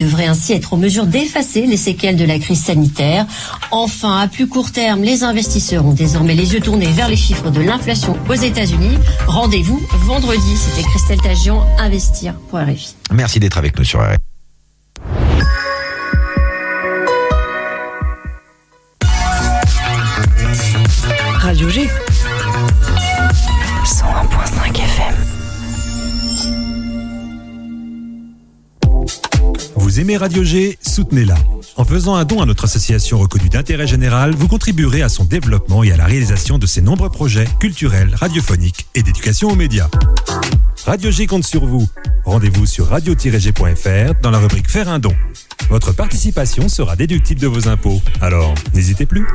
devrait ainsi être en mesure d'effacer les séquelles de la crise sanitaire. Enfin, à plus court terme, les investisseurs ont désormais les yeux tournés vers les chiffres de l'inflation aux États-Unis. Rendez-vous vendredi. C'était Christelle Tagian, investir pour RFI. Merci d'être avec nous sur RFI. Aimez Radio G Soutenez-la. En faisant un don à notre association reconnue d'intérêt général, vous contribuerez à son développement et à la réalisation de ses nombreux projets culturels, radiophoniques et d'éducation aux médias. Radio G compte sur vous. Rendez-vous sur radio-g.fr dans la rubrique Faire un don. Votre participation sera déductible de vos impôts. Alors, n'hésitez plus.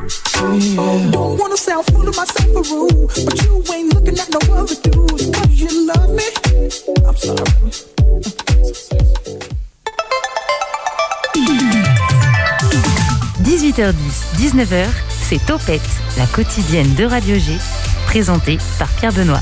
18h10, 19h, c'est Topette, la quotidienne de Radio G, présentée par Pierre Benoît.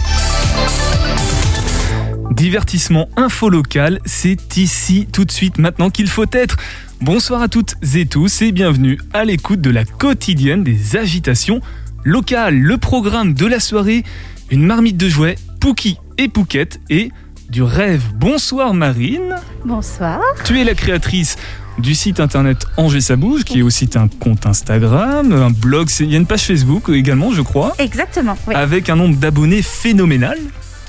Divertissement info local, c'est ici tout de suite maintenant qu'il faut être. Bonsoir à toutes et tous et bienvenue à l'écoute de la quotidienne des agitations locales. Le programme de la soirée, une marmite de jouets, Pouki et Pouquette et du rêve. Bonsoir Marine, Bonsoir. tu es la créatrice du site internet Angers ça bouge qui est aussi un compte Instagram, un blog, il y a une page Facebook également je crois, Exactement. Oui. avec un nombre d'abonnés phénoménal.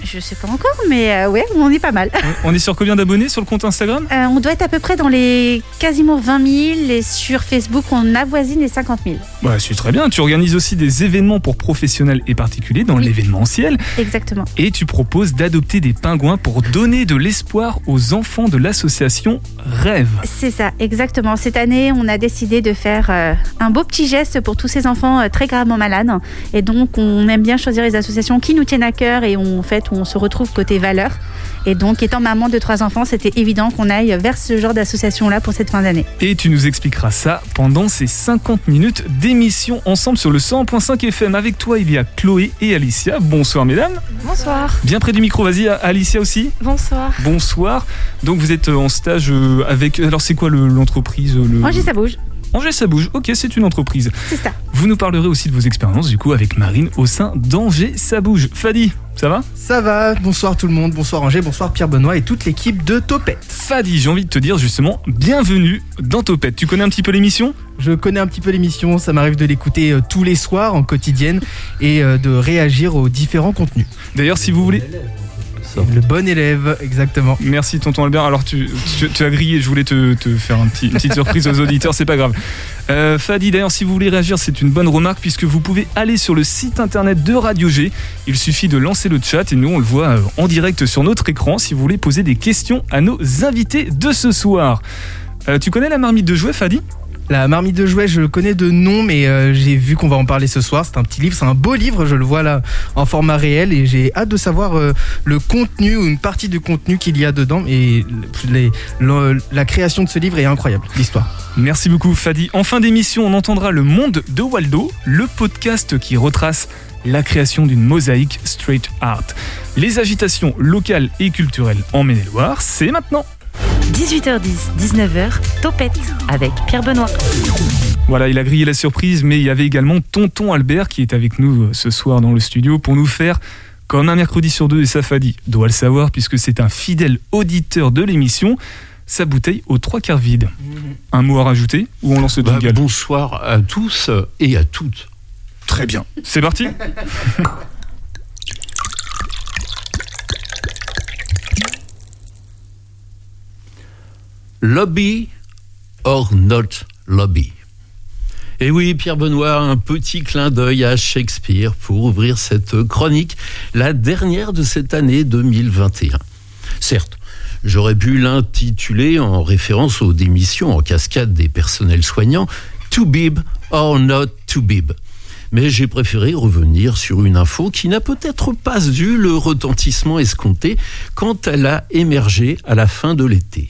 Je sais pas encore, mais euh, ouais, on est pas mal. On est sur combien d'abonnés sur le compte Instagram? Euh, on doit être à peu près dans les quasiment 20 000 et sur Facebook, on avoisine les 50 000. Ouais, c'est très bien. Tu organises aussi des événements pour professionnels et particuliers dans Oui. l'événementiel Exactement. et tu proposes d'adopter des pingouins pour donner de l'espoir aux enfants de l'association Rêve. C'est ça, exactement. Cette année, on a décidé de faire euh, un beau petit geste pour tous ces enfants très gravement malades. Et donc, on aime bien choisir les associations qui nous tiennent à cœur et on, en fait, on se retrouve côté valeurs. Et donc, étant maman de trois enfants, c'était évident qu'on aille vers ce genre d'association-là pour cette fin d'année. Et tu nous expliqueras ça pendant ces 50 minutes d'émission ensemble sur le 100.5 FM. Avec toi, il y a Chloé et Alicia. Bonsoir mesdames. Bonsoir. Bien près du micro, vas-y Alicia aussi. Bonsoir. Bonsoir. Donc vous êtes euh, en stage euh, avec... Alors c'est quoi le- l'entreprise le... Angers, ça bouge. Angers, ça bouge. Ok, c'est une entreprise. C'est ça. Vous nous parlerez aussi de vos expériences du coup avec Marine au sein d'Angers Ça Bouge. Fadi, ça va? Ça va, bonsoir tout le monde, bonsoir Angers, bonsoir Pierre Benoît et toute l'équipe de Topette. Fadi, j'ai envie de te dire justement bienvenue dans Topette. Tu connais un petit peu l'émission? Je connais un petit peu l'émission, ça m'arrive de l'écouter euh, tous les soirs en quotidienne et euh, de réagir aux différents contenus. D'ailleurs, si vous voulez. Le bon élève, exactement. Merci tonton Albert. Alors tu, tu, tu as grillé, je voulais te, te faire un petit, une petite surprise aux auditeurs, c'est pas grave. Euh, Fadi, d'ailleurs, si vous voulez réagir, c'est une bonne remarque puisque vous pouvez aller sur le site internet de Radio G. Il suffit de lancer le chat et nous on le voit euh, en direct sur notre écran si vous voulez poser des questions à nos invités de ce soir. Euh, tu connais la marmite de jouets, Fadi? La marmite de jouets, je le connais de nom, mais euh, j'ai vu qu'on va en parler ce soir. C'est un petit livre, c'est un beau livre, je le vois là en format réel et j'ai hâte de savoir euh, le contenu ou une partie du contenu qu'il y a dedans. Et la création de ce livre est incroyable, l'histoire. Merci beaucoup Fadi. En fin d'émission, on entendra Le Monde de Waldo, le podcast qui retrace la création d'une mosaïque street art. Les agitations locales et culturelles en Maine-et-Loire, c'est maintenant. 18h10, 19h, Topette avec Pierre Benoît. Voilà, il a grillé la surprise, mais il y avait également Tonton Albert qui est avec nous euh, ce soir dans le studio pour nous faire, comme un mercredi sur deux, et ça Fadi doit le savoir puisque c'est un fidèle auditeur de l'émission, sa bouteille aux trois quarts vide. Un mot à rajouter ou on lance le Bah, jingle? bonsoir à tous et à toutes. Très bien. C'est parti? Lobby or not lobby Et oui, Pierre Benoît, un petit clin d'œil à Shakespeare pour ouvrir cette chronique, la dernière de cette année 2021. Certes, j'aurais pu l'intituler en référence aux démissions en cascade des personnels soignants To bib or not to bib. Mais j'ai préféré revenir sur une info qui n'a peut-être pas eu le retentissement escompté quand elle a émergé à la fin de l'été.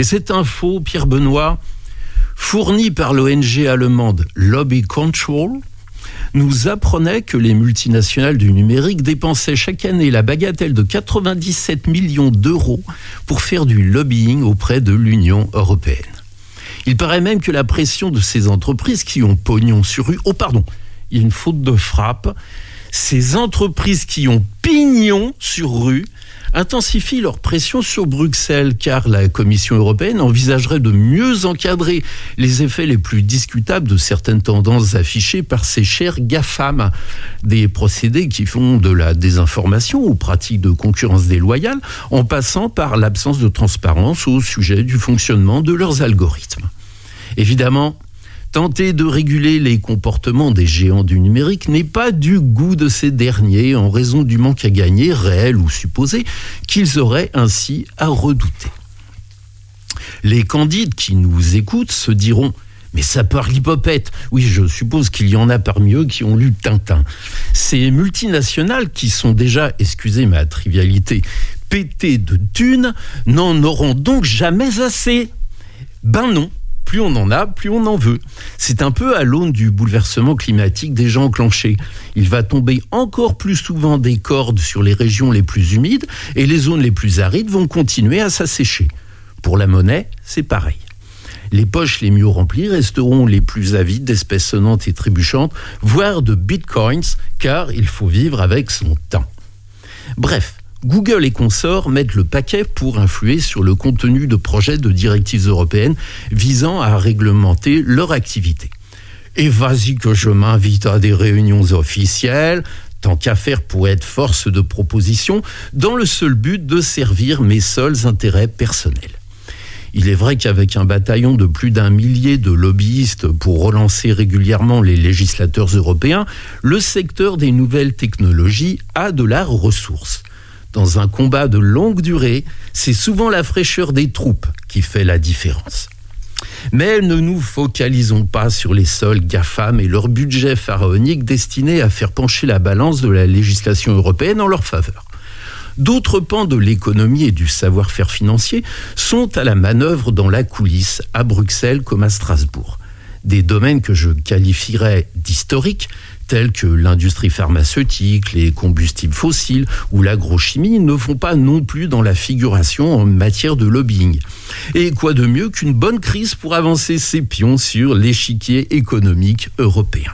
Et cette info, Pierre Benoît, fournie par l'ONG allemande Lobby Control, nous apprenait que les multinationales du numérique dépensaient chaque année la bagatelle de 97 millions d'euros pour faire du lobbying auprès de l'Union européenne. Il paraît même que la pression de ces entreprises qui ont pognon sur rue, oh pardon, il y a une faute de frappe, ces entreprises qui ont pignon sur rue intensifient leur pression sur Bruxelles car la Commission européenne envisagerait de mieux encadrer les effets les plus discutables de certaines tendances affichées par ces chers GAFAM, des procédés qui font de la désinformation aux pratiques de concurrence déloyale en passant par l'absence de transparence au sujet du fonctionnement de leurs algorithmes. Évidemment, Tenter de réguler les comportements des géants du numérique n'est pas du goût de ces derniers en raison du manque à gagner, réel ou supposé, qu'ils auraient ainsi à redouter. Les candides qui nous écoutent se diront mais ça part l'hypopète. Oui, je suppose qu'il y en a parmi eux qui ont lu Tintin. Ces multinationales qui sont déjà, excusez ma trivialité, pétées de thunes, n'en auront donc jamais assez. Ben non, plus on en a, plus on en veut. C'est un peu à l'aune du bouleversement climatique déjà enclenché. Il va tomber encore plus souvent des cordes sur les régions les plus humides et les zones les plus arides vont continuer à s'assécher. Pour la monnaie, c'est pareil. Les poches les mieux remplies resteront les plus avides d'espèces sonnantes et trébuchantes, voire de bitcoins, car il faut vivre avec son temps. Bref, Google et consorts mettent le paquet pour influer sur le contenu de projets de directives européennes visant à réglementer leur activité. Et vas-y que je m'invite à des réunions officielles, tant qu'à faire pour être force de proposition, dans le seul but de servir mes seuls intérêts personnels. Il est vrai qu'avec un bataillon de plus d'un millier de lobbyistes pour relancer régulièrement les législateurs européens, le secteur des nouvelles technologies a de la ressource. Dans un combat de longue durée, c'est souvent la fraîcheur des troupes qui fait la différence. Mais ne nous focalisons pas sur les seuls GAFAM et leur budget pharaonique destiné à faire pencher la balance de la législation européenne en leur faveur. D'autres pans de l'économie et du savoir-faire financier sont à la manœuvre dans la coulisse, à Bruxelles comme à Strasbourg. Des domaines que je qualifierais d'historiques, tels que l'industrie pharmaceutique, les combustibles fossiles ou l'agrochimie ne font pas non plus dans la figuration en matière de lobbying. Et quoi de mieux qu'une bonne crise pour avancer ses pions sur l'échiquier économique européen?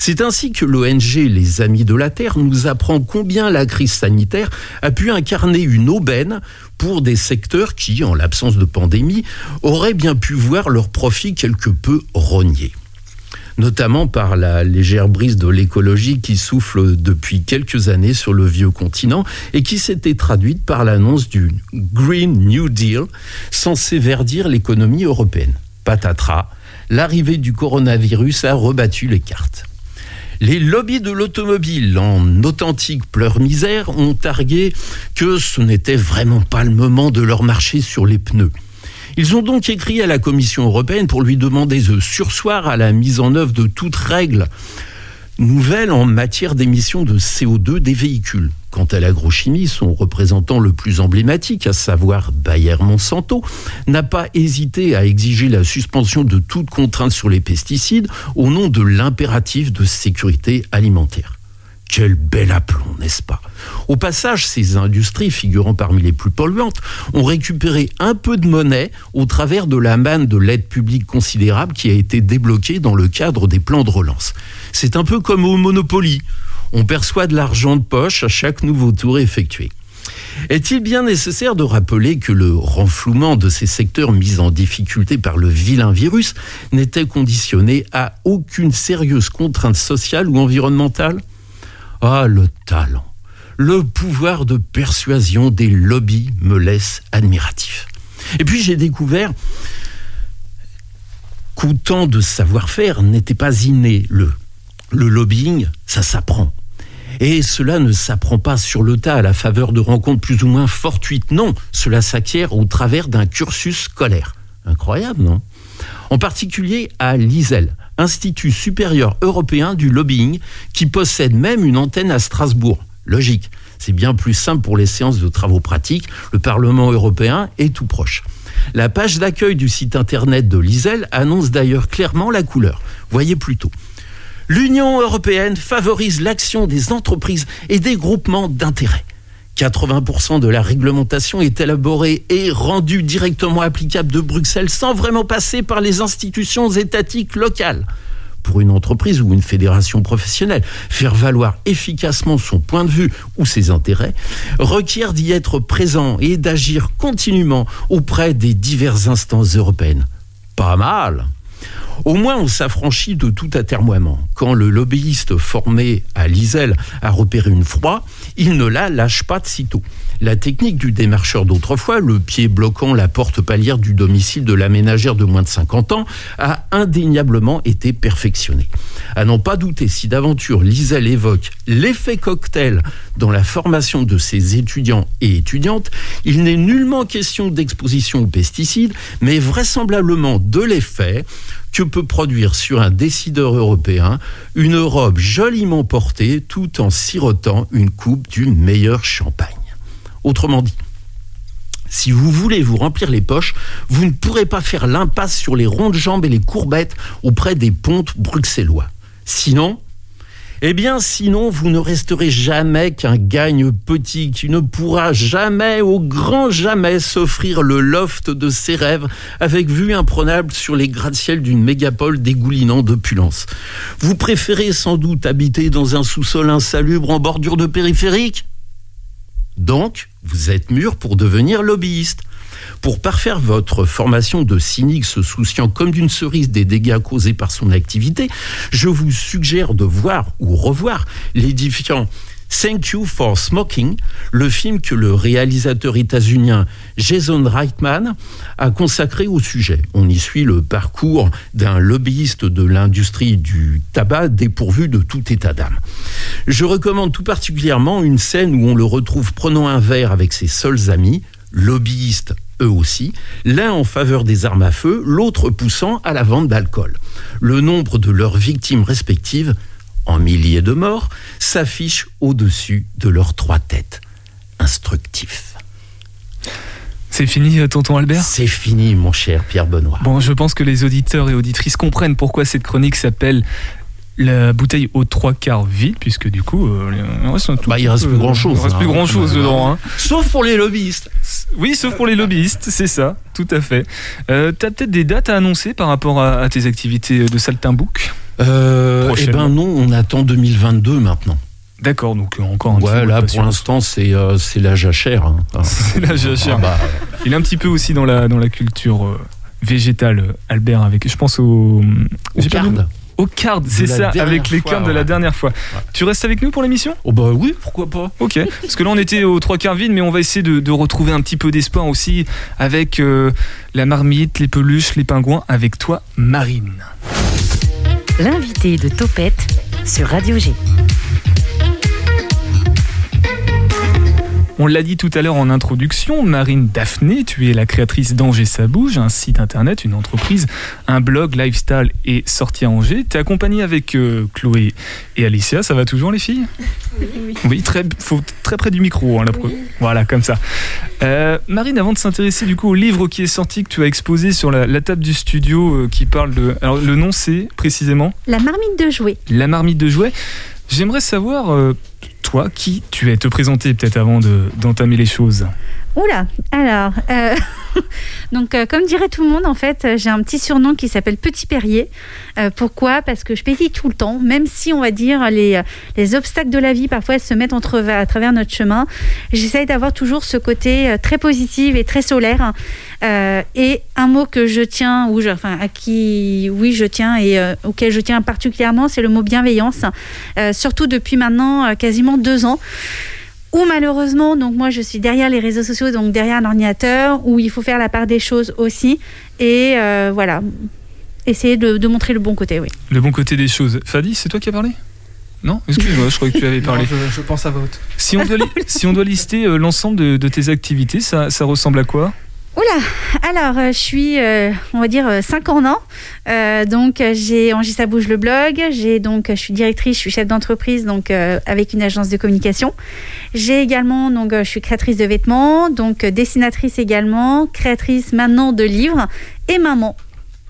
C'est ainsi que l'ONG Les Amis de la Terre nous apprend combien la crise sanitaire a pu incarner une aubaine pour des secteurs qui, en l'absence de pandémie, auraient bien pu voir leur profit quelque peu rogné notamment par la légère brise de l'écologie qui souffle depuis quelques années sur le vieux continent et qui s'était traduite par l'annonce du Green New Deal censé verdir l'économie européenne. Patatras, l'arrivée du coronavirus a rebattu les cartes. Les lobbies de l'automobile, en authentique pleurs-misère, ont targué que ce n'était vraiment pas le moment de leur marcher sur les pneus. Ils ont donc écrit à la Commission européenne pour lui demander de sursoir à la mise en œuvre de toute règle nouvelle en matière d'émissions de CO2 des véhicules. Quant à l'agrochimie, son représentant le plus emblématique, à savoir Bayer Monsanto, n'a pas hésité à exiger la suspension de toute contrainte sur les pesticides au nom de l'impératif de sécurité alimentaire. Quel bel aplomb, n'est-ce pas? Au passage, ces industries, figurant parmi les plus polluantes, ont récupéré un peu de monnaie au travers de la manne de l'aide publique considérable qui a été débloquée dans le cadre des plans de relance. C'est un peu comme au Monopoly. On perçoit de l'argent de poche à chaque nouveau tour effectué. Est-il bien nécessaire de rappeler que le renflouement de ces secteurs mis en difficulté par le vilain virus n'était conditionné à aucune sérieuse contrainte sociale ou environnementale? Ah, le talent, le pouvoir de persuasion des lobbies me laisse admiratif. Et puis j'ai découvert qu'autant de savoir-faire n'était pas inné. Le, le lobbying, ça s'apprend. Et cela ne s'apprend pas sur le tas à la faveur de rencontres plus ou moins fortuites. Non, cela s'acquiert au travers d'un cursus scolaire. Incroyable, non? En particulier à l'ISEL, Institut supérieur européen du lobbying, qui possède même une antenne à Strasbourg. Logique, c'est bien plus simple pour les séances de travaux pratiques, le Parlement européen est tout proche. La page d'accueil du site internet de l'ISEL annonce d'ailleurs clairement la couleur. Voyez plutôt. L'Union européenne favorise l'action des entreprises et des groupements d'intérêt. 80% de la réglementation est élaborée et rendue directement applicable de Bruxelles sans vraiment passer par les institutions étatiques locales. Pour une entreprise ou une fédération professionnelle, faire valoir efficacement son point de vue ou ses intérêts requiert d'y être présent et d'agir continuellement auprès des diverses instances européennes. Pas mal au moins, on s'affranchit de tout atermoiement. Quand le lobbyiste formé à l'ISEL a repéré une froid, il ne la lâche pas de sitôt. La technique du démarcheur d'autrefois, le pied bloquant la porte palière du domicile de la ménagère de moins de 50 ans, a indéniablement été perfectionnée. À n'en pas douter, si d'aventure l'ISEL évoque l'effet cocktail dans la formation de ses étudiants et étudiantes, il n'est nullement question d'exposition aux pesticides, mais vraisemblablement de l'effet que peut produire sur un décideur européen une robe joliment portée tout en sirotant une coupe du meilleur champagne. Autrement dit, si vous voulez vous remplir les poches, vous ne pourrez pas faire l'impasse sur les rondes jambes et les courbettes auprès des pontes bruxellois. Sinon, eh bien, sinon, vous ne resterez jamais qu'un gagne petit qui ne pourra jamais, au grand jamais, s'offrir le loft de ses rêves avec vue imprenable sur les gratte-ciel d'une mégapole dégoulinant d'opulence. Vous préférez sans doute habiter dans un sous-sol insalubre en bordure de périphérique Donc, vous êtes mûr pour devenir lobbyiste. Pour parfaire votre formation de cynique se souciant comme d'une cerise des dégâts causés par son activité, je vous suggère de voir ou revoir l'édifiant Thank You for Smoking, le film que le réalisateur états-unien Jason Reitman a consacré au sujet. On y suit le parcours d'un lobbyiste de l'industrie du tabac dépourvu de tout état d'âme. Je recommande tout particulièrement une scène où on le retrouve prenant un verre avec ses seuls amis, lobbyistes eux aussi, l'un en faveur des armes à feu, l'autre poussant à la vente d'alcool. Le nombre de leurs victimes respectives, en milliers de morts, s'affiche au-dessus de leurs trois têtes. Instructif. C'est fini, euh, tonton Albert? C'est fini, mon cher Pierre Benoît. Bon, je pense que les auditeurs et auditrices comprennent pourquoi cette chronique s'appelle la bouteille aux trois quarts vide, puisque du coup, euh, il reste, tout Bah, il reste peu- plus grand-chose, Il reste hein. plus grand chose dedans. hein. Sauf pour les lobbyistes. Oui, sauf pour les lobbyistes, c'est ça, tout à fait. Euh, T'as peut-être des dates à annoncer par rapport à, à tes activités de saltimbook Euh, eh ben non, on attend 2022 maintenant. D'accord, donc euh, encore un petit Ouais, là pour l'instant c'est euh, la jachère. hein. C'est la jachère. ah bah, Il est un petit peu aussi dans la, dans la culture euh, végétale, Albert, avec, je pense au... au j'ai pas card. le- Au card, c'est ça, avec les cartes de la ouais. dernière fois. Tu restes avec nous pour l'émission? Oh bah oui, pourquoi pas. Ok, parce que là on était aux trois quarts vides, mais on va essayer de, de retrouver un petit peu d'espoir aussi avec euh, la marmite, les peluches, les pingouins, avec toi, Marine. L'invité de Topette sur Radio G. On l'a dit tout à l'heure en introduction, Marine Daphné, tu es la créatrice d'Angers Ça Bouge, un site internet, une entreprise, un blog lifestyle et sortie à Angers. Tu es accompagnée avec euh, Chloé et Alicia, ça va toujours les filles? Oui. Oui, très, faut très près du micro, hein, la voilà, comme ça. Euh, Marine, avant de s'intéresser du coup au livre qui est sorti, que tu as exposé sur la, la table du studio, euh, qui parle de... Alors le nom c'est précisément? La marmite de jouets. La marmite de jouets. J'aimerais savoir, toi, qui tu es, te présenter peut-être avant de- d'entamer les choses. Oula, alors, euh, donc euh, comme dirait tout le monde, en fait, j'ai un petit surnom qui s'appelle Petit Perrier. Euh, pourquoi? Parce que je pétille tout le temps, même si on va dire les, les obstacles de la vie parfois se mettent entre, à travers notre chemin. J'essaye d'avoir toujours ce côté très positif et très solaire. Et un mot que je tiens, ou je, enfin à qui, oui, je tiens et auquel je tiens particulièrement, c'est le mot bienveillance. Surtout depuis maintenant quasiment deux ans où malheureusement, donc moi je suis derrière les réseaux sociaux, donc derrière un ordinateur, où il faut faire la part des choses aussi. Et euh, voilà, essayer de, de montrer le bon côté, oui. Le bon côté des choses. Fadi, c'est toi qui as parlé? Non? Excuse-moi, je croyais que tu avais parlé. Non, je, je pense à vote. Si on doit, li- si on doit lister euh, l'ensemble de, de tes activités, ça, ça ressemble à quoi? Oula, alors euh, je suis, euh, on va dire, 5 en an. Euh, donc euh, j'ai Angie Ça Bouge le blog. J'ai donc, je suis directrice, je suis chef d'entreprise, donc euh, avec une agence de communication. J'ai également, donc euh, je suis créatrice de vêtements, donc euh, dessinatrice également, créatrice maintenant de livres et maman.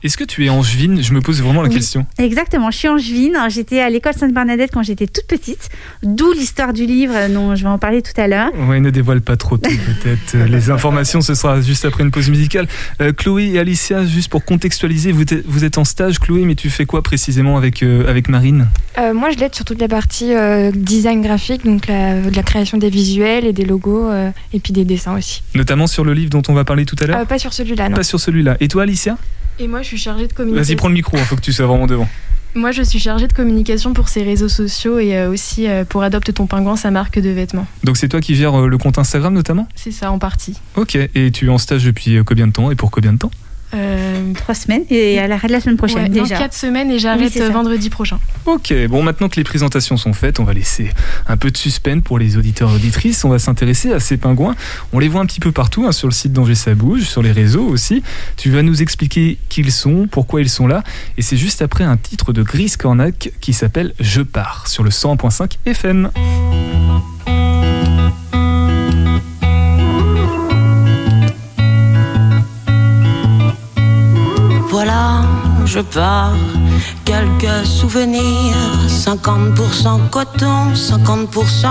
Est-ce que tu es angevine? Je me pose vraiment la Oui. question. Exactement, je suis angevine. J'étais à l'école Sainte-Bernadette quand j'étais toute petite, d'où l'histoire du livre dont je vais en parler tout à l'heure. Ouais, ne dévoile pas trop tout peut-être. Euh, Les informations, ce sera juste après une pause musicale. Euh, Chloé et Alicia, juste pour contextualiser, vous êtes, vous êtes en stage, Chloé, mais tu fais quoi précisément avec, euh, avec Marine? Euh, moi, je l'aide sur toute la partie euh, design graphique, donc la, de la création des visuels et des logos, euh, et puis des dessins aussi. Notamment sur le livre dont on va parler tout à l'heure? Euh, pas sur celui-là, non. Pas sur celui-là. Et toi, Alicia? Et moi, je suis chargée de communication. Vas-y, prends le micro, il faut que tu sois vraiment devant. Moi, je suis chargée de communication pour ses réseaux sociaux et euh, aussi euh, pour Adopte ton pingouin, sa marque de vêtements. Donc c'est toi qui gères euh, le compte Instagram notamment? C'est ça en partie. Ok, et tu es en stage depuis combien de temps? Et pour combien de temps? Euh, Trois semaines et à l'arrêt de la semaine prochaine ouais, dans déjà. quatre semaines et Oui, j'arrête euh, vendredi prochain. Ok, bon maintenant que les présentations sont faites, on va laisser un peu de suspense pour les auditeurs et auditrices. On va s'intéresser à ces pingouins. On les voit un petit peu partout, hein, sur le site d'Angers Ça Bouge, sur les réseaux aussi. Tu vas nous expliquer qui ils sont, pourquoi ils sont là. Et c'est juste après un titre de Gris Cornac qui s'appelle Je pars sur le 100.5 FM. Je pars, quelques souvenirs, 50% coton, 50%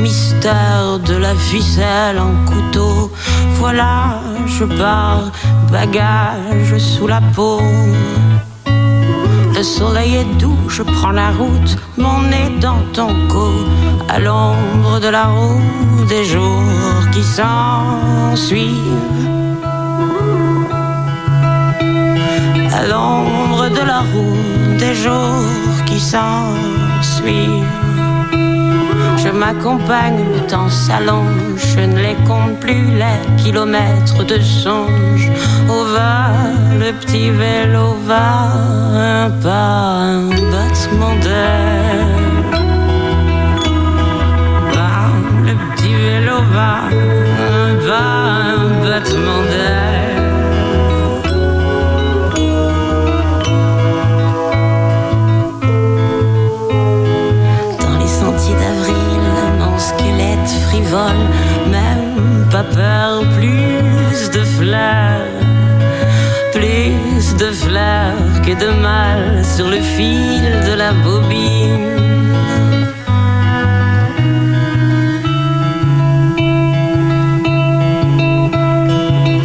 mystère de la ficelle en couteau. Voilà, je pars, bagage sous la peau. Le soleil est doux, je prends la route, mon nez dans ton cou, à l'ombre de la roue des jours qui s'en suivent. À l'ombre de la roue des jours qui s'en suivent. Je m'accompagne, le temps s'allonge, je ne les compte plus, les kilomètres de songe. Au va, le petit vélo va, un pas, un battement d'air. Va, le petit vélo va, un pas, un battement d'air. Même pas peur, plus de fleurs, plus de fleurs que de mal sur le fil de la bobine.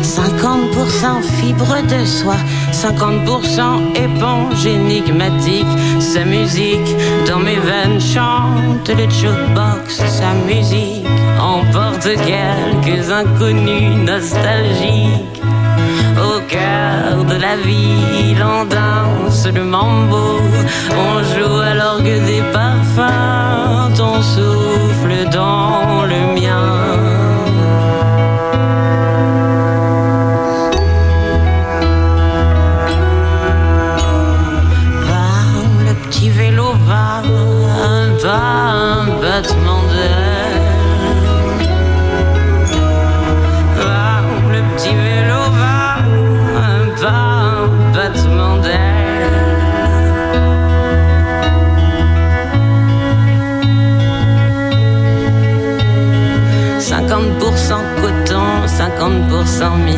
50% fibre de soie, 50% éponge énigmatique. Sa musique dans mes veines chante le jukebox, sa musique emporte quelques inconnus nostalgiques. Au cœur de la ville, on danse le mambo, on joue à l'orgue des parfums, ton souffle dans le mien.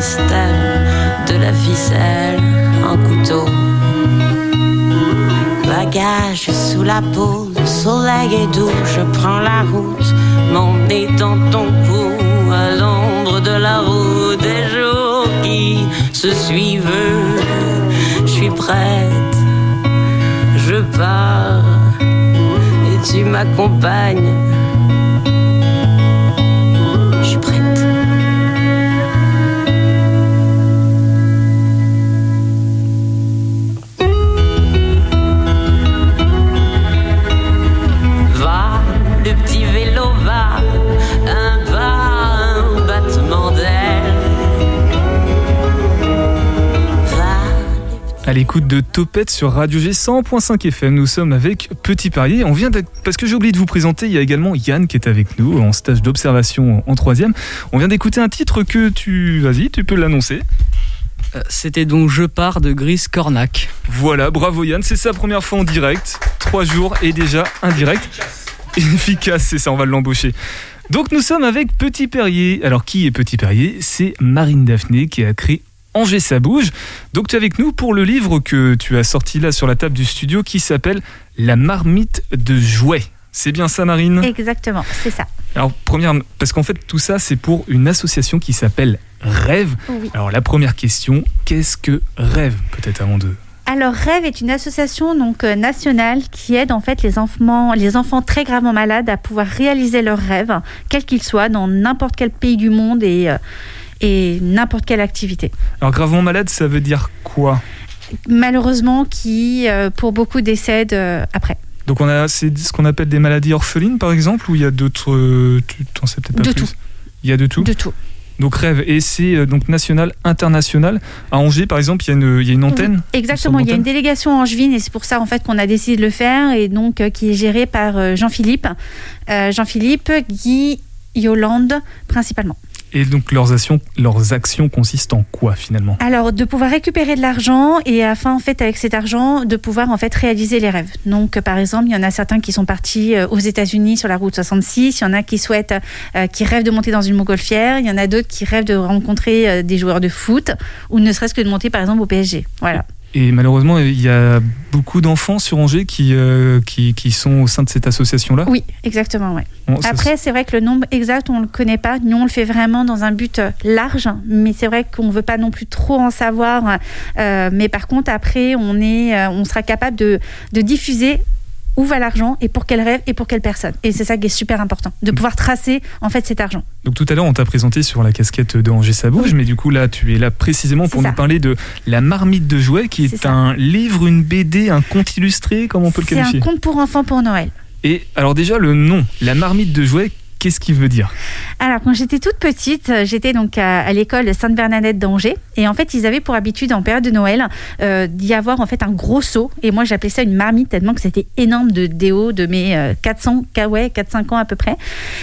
50% mystère, de la ficelle, un couteau. Bagage sous la peau, le soleil est doux, je prends la route, mon nez dans ton cou, à l'ombre de la roue des jours qui se suivent. Je suis prête, je pars, et tu m'accompagnes. L'écoute de Topette sur Radio G 100.5 FM, nous sommes avec Petit Parier. On vient parce que j'ai oublié de vous présenter, il y a également Yann qui est avec nous en stage d'observation en troisième. On vient d'écouter un titre que tu, vas-y, tu peux l'annoncer. Euh, C'était donc Je pars de Gris Cornac. Voilà, bravo Yann, c'est sa première fois en direct. Trois jours et déjà un direct. Efficace, c'est ça, on va l'embaucher. Donc nous sommes avec Petit Perrier. Alors qui est Petit Perrier C'est Marine Daphné qui a créé Angers ça bouge. Donc tu es avec nous pour le livre que tu as sorti là sur la table du studio qui s'appelle La marmite de jouets. C'est bien ça Marine? Exactement, c'est ça. Alors première, parce qu'en fait tout ça c'est pour une association qui s'appelle Rêve. Oui. Alors la première question, qu'est-ce que Rêve peut-être avant de... Alors Rêve est une association donc euh, nationale qui aide en fait les enfants, les enfants très gravement malades à pouvoir réaliser leurs rêves, quels qu'ils soient, dans n'importe quel pays du monde et, euh, et n'importe quelle activité. Alors gravement malade ça veut dire quoi? Malheureusement, qui euh, pour beaucoup décèdent euh, après. Donc on a c'est ce qu'on appelle des maladies orphelines par exemple ou il y a d'autres euh, tu t'en sais peut-être pas De plus? tout. Il y a de tout? De tout. Donc rêve et c'est donc national international à Angers par exemple, il y a une il y a une antenne? Exactement, il y a une délégation angevine et c'est pour ça en fait qu'on a décidé de le faire et donc euh, qui est géré par euh, Jean-Philippe, Euh, Jean-Philippe, Guy, Yolande principalement. Et donc leurs actions leurs actions consistent en quoi finalement? Alors de pouvoir récupérer de l'argent et afin en fait avec cet argent de pouvoir en fait réaliser les rêves. Donc par exemple il y en a certains qui sont partis euh, aux États-Unis sur la route 66, il y en a qui souhaitent, euh, qui rêvent de monter dans une montgolfière, il y en a d'autres qui rêvent de rencontrer euh, des joueurs de foot ou ne serait-ce que de monter par exemple au PSG. Voilà. Et malheureusement, il y a beaucoup d'enfants sur Angers qui, euh, qui, qui sont au sein de cette association-là. Oui, exactement, ouais. Bon, ça, Après, c'est vrai que le nombre exact, on ne le connaît pas. Nous, on le fait vraiment dans un but euh, large, mais c'est vrai qu'on ne veut pas non plus trop en savoir. Euh, mais par contre, après, on, est, on sera capable de, de diffuser où va l'argent et pour quel rêve et pour quelle personne. Et c'est ça qui est super important, de pouvoir tracer en fait cet argent. Donc tout à l'heure, on t'a présenté sur la casquette de Angers ça bouge, mais du coup là, tu es là précisément pour nous ça. parler de La marmite de jouets, qui est, un livre, une BD, un conte illustré, comment on peut le C'est un qualifier? conte pour enfants pour Noël. Et alors déjà, le nom, La marmite de jouets, qu'est-ce qu'il veut dire Alors, quand j'étais toute petite, euh, j'étais donc à, l'école Sainte-Bernadette d'Angers. Et en fait, ils avaient pour habitude, en période de Noël, euh, d'y avoir en fait un gros seau. Et moi, j'appelais ça une marmite, tellement que c'était énorme de déo de mes euh, 400, ah ouais, 4-5 ans à peu près.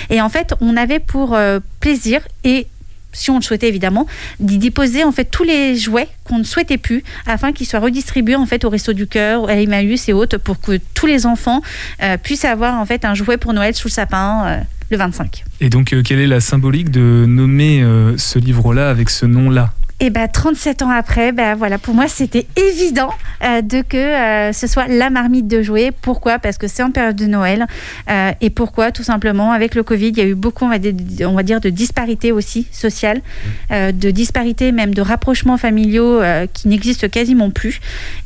Et en fait, on avait pour euh, plaisir et si on le souhaitait évidemment, d'y déposer en fait tous les jouets qu'on ne souhaitait plus afin qu'ils soient redistribués en fait au Resto du Cœur, à Emmaüs et autres pour que tous les enfants puissent avoir en fait un jouet pour Noël sous le sapin le 25. Et donc, euh, quelle est la symbolique de nommer euh, ce livre-là avec ce nom-là? Et ben 37 ans après, ben voilà, pour moi c'était évident euh, de que euh, ce soit la marmite de jouer. Pourquoi? Parce que c'est en période de Noël. Euh, et pourquoi? Tout simplement, avec le Covid, il y a eu beaucoup, on va dire, on va dire de disparités aussi sociales, euh, de disparités même de rapprochements familiaux qui n'existent quasiment plus.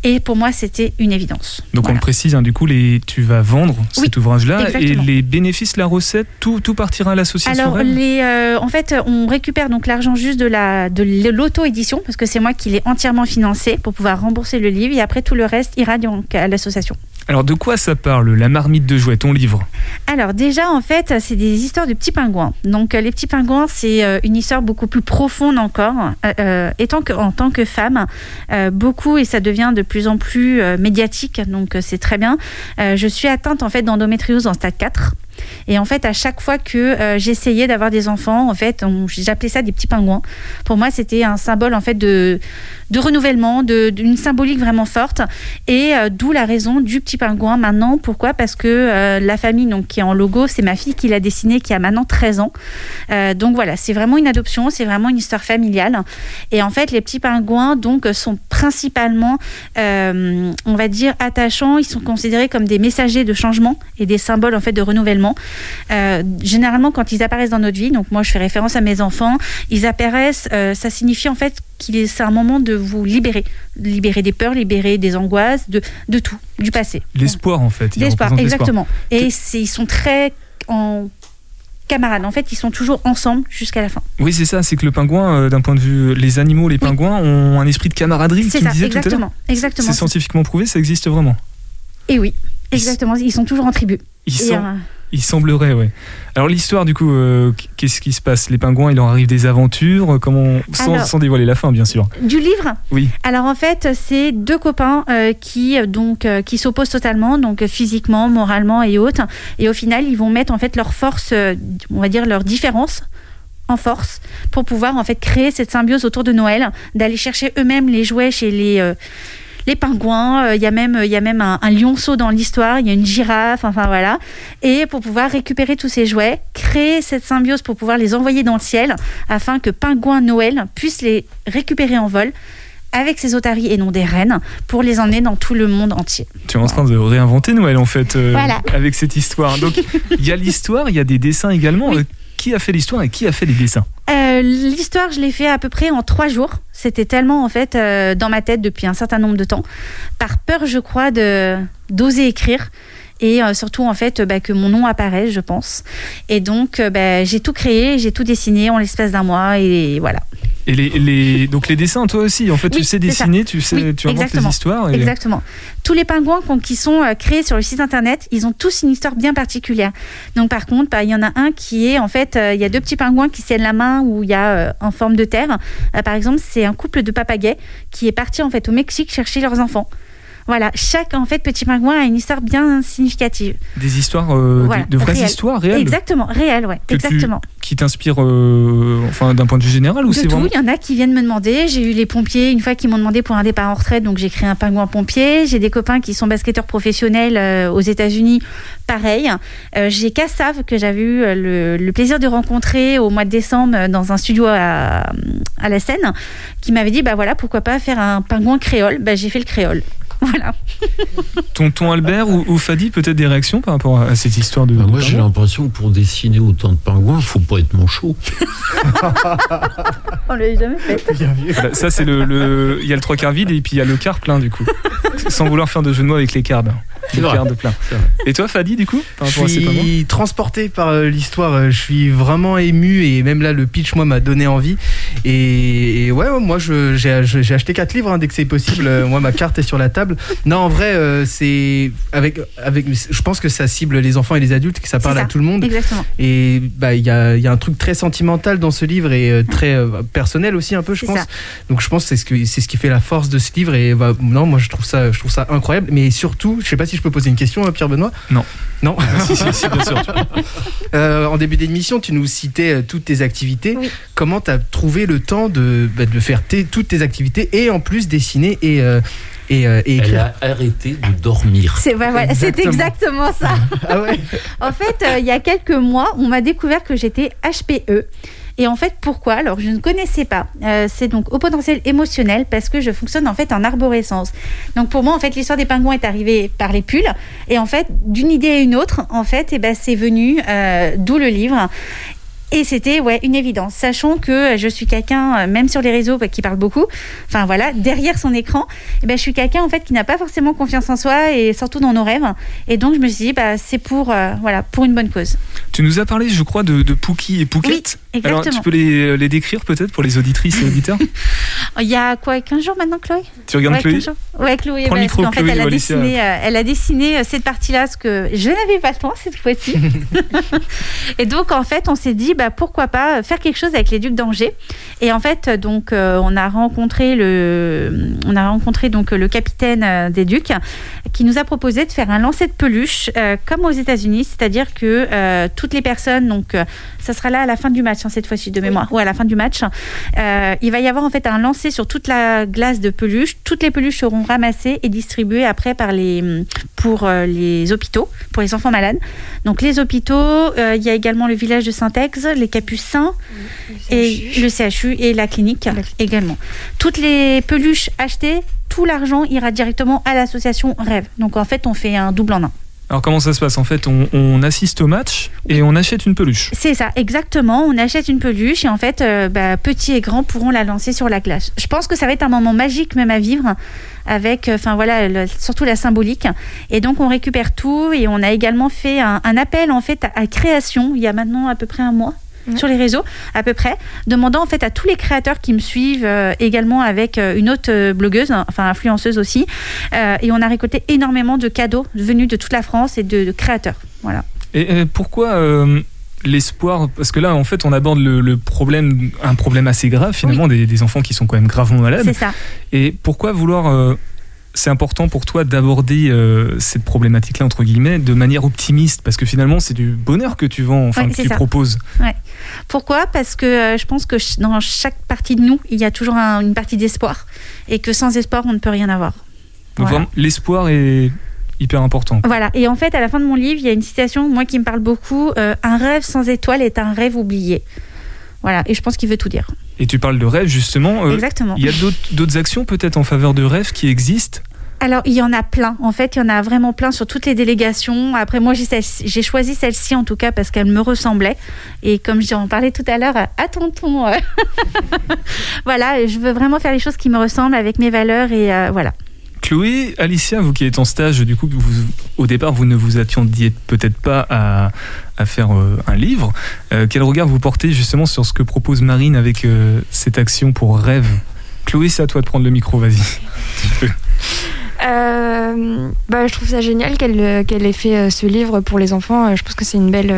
Et pour moi, c'était une évidence. Donc on le précise, hein, du coup, les, tu vas vendre cet ouvrage-là et les bénéfices, la recette, tout, tout partira à l'association Alors, les, en fait, on récupère donc l'argent juste de la de l'auto-édition parce que c'est moi qui l'ai entièrement financé pour pouvoir rembourser le livre et après tout le reste ira donc à l'association. Alors de quoi ça parle, La marmite de jouets, ton livre? Alors déjà en fait c'est des histoires de petits pingouins. Donc euh, les petits pingouins c'est euh, une histoire beaucoup plus profonde encore. Euh, euh, étant que, en tant que femme, euh, beaucoup et ça devient de plus en plus euh, médiatique donc euh, c'est très bien. Euh, je suis atteinte en fait d'endométriose en stade 4. Et en fait, à chaque fois que euh, j'essayais d'avoir des enfants, en fait, j'appelais ça des petits pingouins. Pour moi, c'était un symbole en fait de, de renouvellement, d'une symbolique vraiment forte. Et euh, d'où la raison du petit pingouin maintenant. Pourquoi? Parce que euh, la famille donc, qui est en logo, c'est ma fille qui l'a dessiné, qui a maintenant 13 ans. Donc voilà, c'est vraiment une adoption, c'est vraiment une histoire familiale. Et en fait, les petits pingouins donc sont principalement, on va dire, attachants. Ils sont considérés comme des messagers de changement et des symboles en fait de renouvellement. Euh, généralement, quand ils apparaissent dans notre vie, donc moi je fais référence à mes enfants, ils apparaissent, euh, ça signifie en fait qu'il est, c'est un moment de vous libérer, libérer des peurs, libérer des angoisses, de, de tout, du passé. L'espoir en fait. L'espoir, exactement. Et c'est- ils sont très en camarades. En fait, ils sont toujours ensemble jusqu'à la fin. Oui, c'est ça, c'est que le pingouin, euh, d'un point de vue, les animaux, les pingouins ont un esprit de camaraderie, C'est ça, disais tout à l'heure. exactement, exactement. C'est scientifiquement prouvé, ça existe vraiment. Et oui, exactement. Ils sont toujours en tribu. Ils Et, sont- euh, Il semblerait, ouais. Alors l'histoire, du coup, euh, qu'est-ce qui se passe? Les pingouins, il leur arrive des aventures, comment sans, Alors- sans dévoiler la fin, bien sûr. Du livre? Oui. Alors en fait, c'est deux copains euh, qui euh, donc euh, qui s'opposent totalement, donc physiquement, moralement et autres. Et au final, ils vont mettre en fait leur force, on va dire leur différence en force pour pouvoir en fait créer cette symbiose autour de Noël, d'aller chercher eux-mêmes les jouets chez les les pingouins, euh, il y a même, il y a même un, un lionceau dans l'histoire, il y a une girafe, enfin voilà. Et pour pouvoir récupérer tous ces jouets, créer cette symbiose pour pouvoir les envoyer dans le ciel, afin que Pingouin Noël puisse les récupérer en vol avec ses otaries et non des rennes, pour les emmener dans tout le monde entier. Tu es en train de réinventer Noël en fait euh, Voilà. avec cette histoire. Donc il y a l'histoire, il y a des dessins également. Euh, Qui a fait l'histoire et qui a fait les dessins Euh, L'histoire, je l'ai fait à peu près en trois jours. C'était tellement en fait euh, dans ma tête depuis un certain nombre de temps, par peur, je crois, de d'oser écrire et euh, surtout en fait bah, que mon nom apparaisse, je pense. Et donc bah, j'ai tout créé, j'ai tout dessiné en l'espace d'un mois et voilà. Et les, les- donc les dessins, toi aussi, en fait, tu sais ça. dessiner, tu sais, Oui, tu inventes les histoires. Et... Exactement. Tous les pingouins qui sont euh, créés sur le site internet, ils ont tous une histoire bien particulière. Donc par contre, bah, il y en a un qui est en fait, euh, il y a deux petits pingouins qui tiennent la main où il y a euh, en forme de terre. Par exemple, c'est un couple de papagais qui est parti en fait au Mexique chercher leurs enfants. Voilà, chaque en fait petit pingouin a une histoire bien significative. Des histoires, euh, Voilà, de, de vraies réelles. histoires réelles Exactement, réelles, ouais, que tu- exactement. qui t'inspirent, euh, enfin, d'un point de vue général ou c'est tout, vraiment il y en a qui viennent me demander. J'ai eu les pompiers une fois qui m'ont demandé pour un départ en retraite, donc j'ai créé un pingouin pompier. J'ai des copains qui sont basketteurs professionnels euh, aux États-Unis, pareil. J'ai Kassav que j'avais eu le, le plaisir de rencontrer au mois de décembre dans un studio à, à la Seine, qui m'avait dit bah voilà pourquoi pas faire un pingouin créole. Bah j'ai fait le créole. Voilà. Tonton Albert ou, ou Fadi, peut-être des réactions par rapport à cette histoire de. Bah, de moi, j'ai l'impression que pour dessiner autant de pingouins, faut pas être manchot. On l'avait jamais fait. Voilà, ça, c'est le. le- Il y a le trois quarts vide et puis il y a le quart plein, du coup. Sans vouloir faire de jeu de mots avec les quarts. C'est Le vrai. quart de plein. Et toi, Fadi, du coup, par Je rapport à ces pingouins suis transporté par euh, l'histoire, euh, je suis vraiment ému et même là le pitch moi m'a donné envie et, et ouais ouais, moi j'ai acheté quatre livres hein, dès que c'est possible, Euh, moi ma carte est sur la table. Non en vrai euh, c'est avec avec je pense que ça cible les enfants et les adultes que ça parle ça, à tout le monde exactement. et bah il y a, il y a un truc très sentimental dans ce livre et euh, très euh, personnel aussi un peu je pense. ça. Donc je pense que c'est ce que c'est ce qui fait la force de ce livre et bah, non moi je trouve ça je trouve ça incroyable mais surtout je sais pas si je peux poser une question à Pierre Benoît. Non. Non. si, si, si, bien sûr. Euh, en début d'émission, tu nous citais toutes tes activités. Comment tu as trouvé le temps de, bah, de faire tes- toutes tes activités et en plus dessiner et, euh, et, euh, et Elle a arrêté de dormir. C'est ouais, voilà, c'est Exactement. exactement ça. Ah ouais En fait, euh, il y a quelques mois, on m'a découvert que j'étais HPE. Et en fait, pourquoi? Alors, je ne connaissais pas. Euh, c'est donc au potentiel émotionnel parce que je fonctionne en fait en arborescence. Donc pour moi, en fait, l'histoire des pingouins est arrivée par les pulls. Et en fait, d'une idée à une autre, en fait, eh ben, c'est venu, euh, d'où le livre. Et c'était ouais une évidence, sachant que je suis quelqu'un, euh, même sur les réseaux, bah, qui parle beaucoup. Enfin voilà, derrière son écran, eh ben, je suis quelqu'un en fait qui n'a pas forcément confiance en soi et surtout dans nos rêves. Et donc je me suis dit, bah, c'est pour euh, voilà pour une bonne cause. Tu nous as parlé, je crois, de, de Pookie et Pouquette. Oui, Alors, exactement. tu peux les, les décrire peut-être pour les auditrices et auditeurs Il y a quoi, 15 jours maintenant, Chloé? Tu regardes ouais, Chloé? 15 jours. Ouais, Chloé. Prends le fait, Chloé, elle a, dessiné, euh, elle a dessiné euh, cette partie-là, ce que je n'avais pas le temps cette fois-ci. et donc, en fait, on s'est dit, bah, pourquoi pas euh, faire quelque chose avec les Ducs d'Angers. Et en fait, euh, donc, euh, on a rencontré le, on a rencontré donc le capitaine euh, des Ducs, qui nous a proposé de faire un lancer de peluche, euh, comme aux États-Unis, c'est-à-dire que euh, toutes les personnes, donc, euh, ça sera là à la fin du match, hein, cette fois-ci de mémoire, ou à la fin du match, euh, il va y avoir en fait un lancer sur toute la glace de peluche. Toutes les peluches seront ramassées et distribuées après par les, pour euh, les hôpitaux, pour les enfants malades. Donc les hôpitaux, euh, il y a également le village de Saint-Ex, les Capucins et le CHU et la clinique également. Toutes les peluches achetées, tout l'argent ira directement à l'association Rêve. Donc en fait, on fait un double en un. Alors, comment ça se passe? En fait, on, assiste au match et on achète une peluche. C'est ça, exactement. On achète une peluche et en fait, euh, bah, petits et grands pourront la lancer sur la glace. Je pense que ça va être un moment magique même à vivre avec, euh, enfin voilà, surtout la symbolique. Et donc on récupère tout et on a également fait un, appel en fait à création il y a maintenant à peu près un mois. Sur les réseaux à peu près demandant en fait à tous les créateurs qui me suivent euh, également avec euh, une autre euh, blogueuse enfin influenceuse aussi Euh, et on a récolté énormément de cadeaux venus de toute la France et de, de créateurs. Voilà. Et pourquoi euh, l'espoir? Parce que là, en fait, on aborde le, le problème, un problème assez grave finalement, des, des enfants qui sont quand même gravement malades. c'est ça. Et pourquoi vouloir euh, c'est important pour toi d'aborder euh, cette problématique-là entre guillemets de manière optimiste parce que finalement c'est du bonheur que tu vends, enfin Ouais, que tu ça. proposes. Ouais. Pourquoi? Parce que euh, je pense que dans chaque partie de nous, il y a toujours un- une partie d'espoir. Et que sans espoir, on ne peut rien avoir. Donc Voilà. l'espoir est hyper important. Voilà, et en fait, à la fin de mon livre, il y a une citation, moi, qui me parle beaucoup. euh, un rêve sans étoile est un rêve oublié. Voilà, et je pense qu'il veut tout dire. Et tu parles de rêve justement. euh, Exactement. Il y a d'autres- actions peut-être en faveur de rêves qui existent Alors, il y en a plein. En fait, il y en a vraiment plein sur toutes les délégations. Après, moi, j'ai choisi celle-ci en tout cas parce qu'elle me ressemblait. Et comme j'en parlais tout à l'heure à à tonton, euh, voilà, je veux vraiment faire les choses qui me ressemblent avec mes valeurs et euh, voilà. Chloé, Alicia, vous qui êtes en stage, du coup, au départ, vous ne vous attendiez peut-être pas à, faire euh, un livre. Euh, quel regard vous portez justement sur ce que propose Marine avec euh, cette action pour rêve? Chloé, c'est à toi de prendre le micro, vas-y. Bah, je trouve ça génial qu'elle qu'elle ait fait ce livre pour les enfants. Je pense que c'est une belle,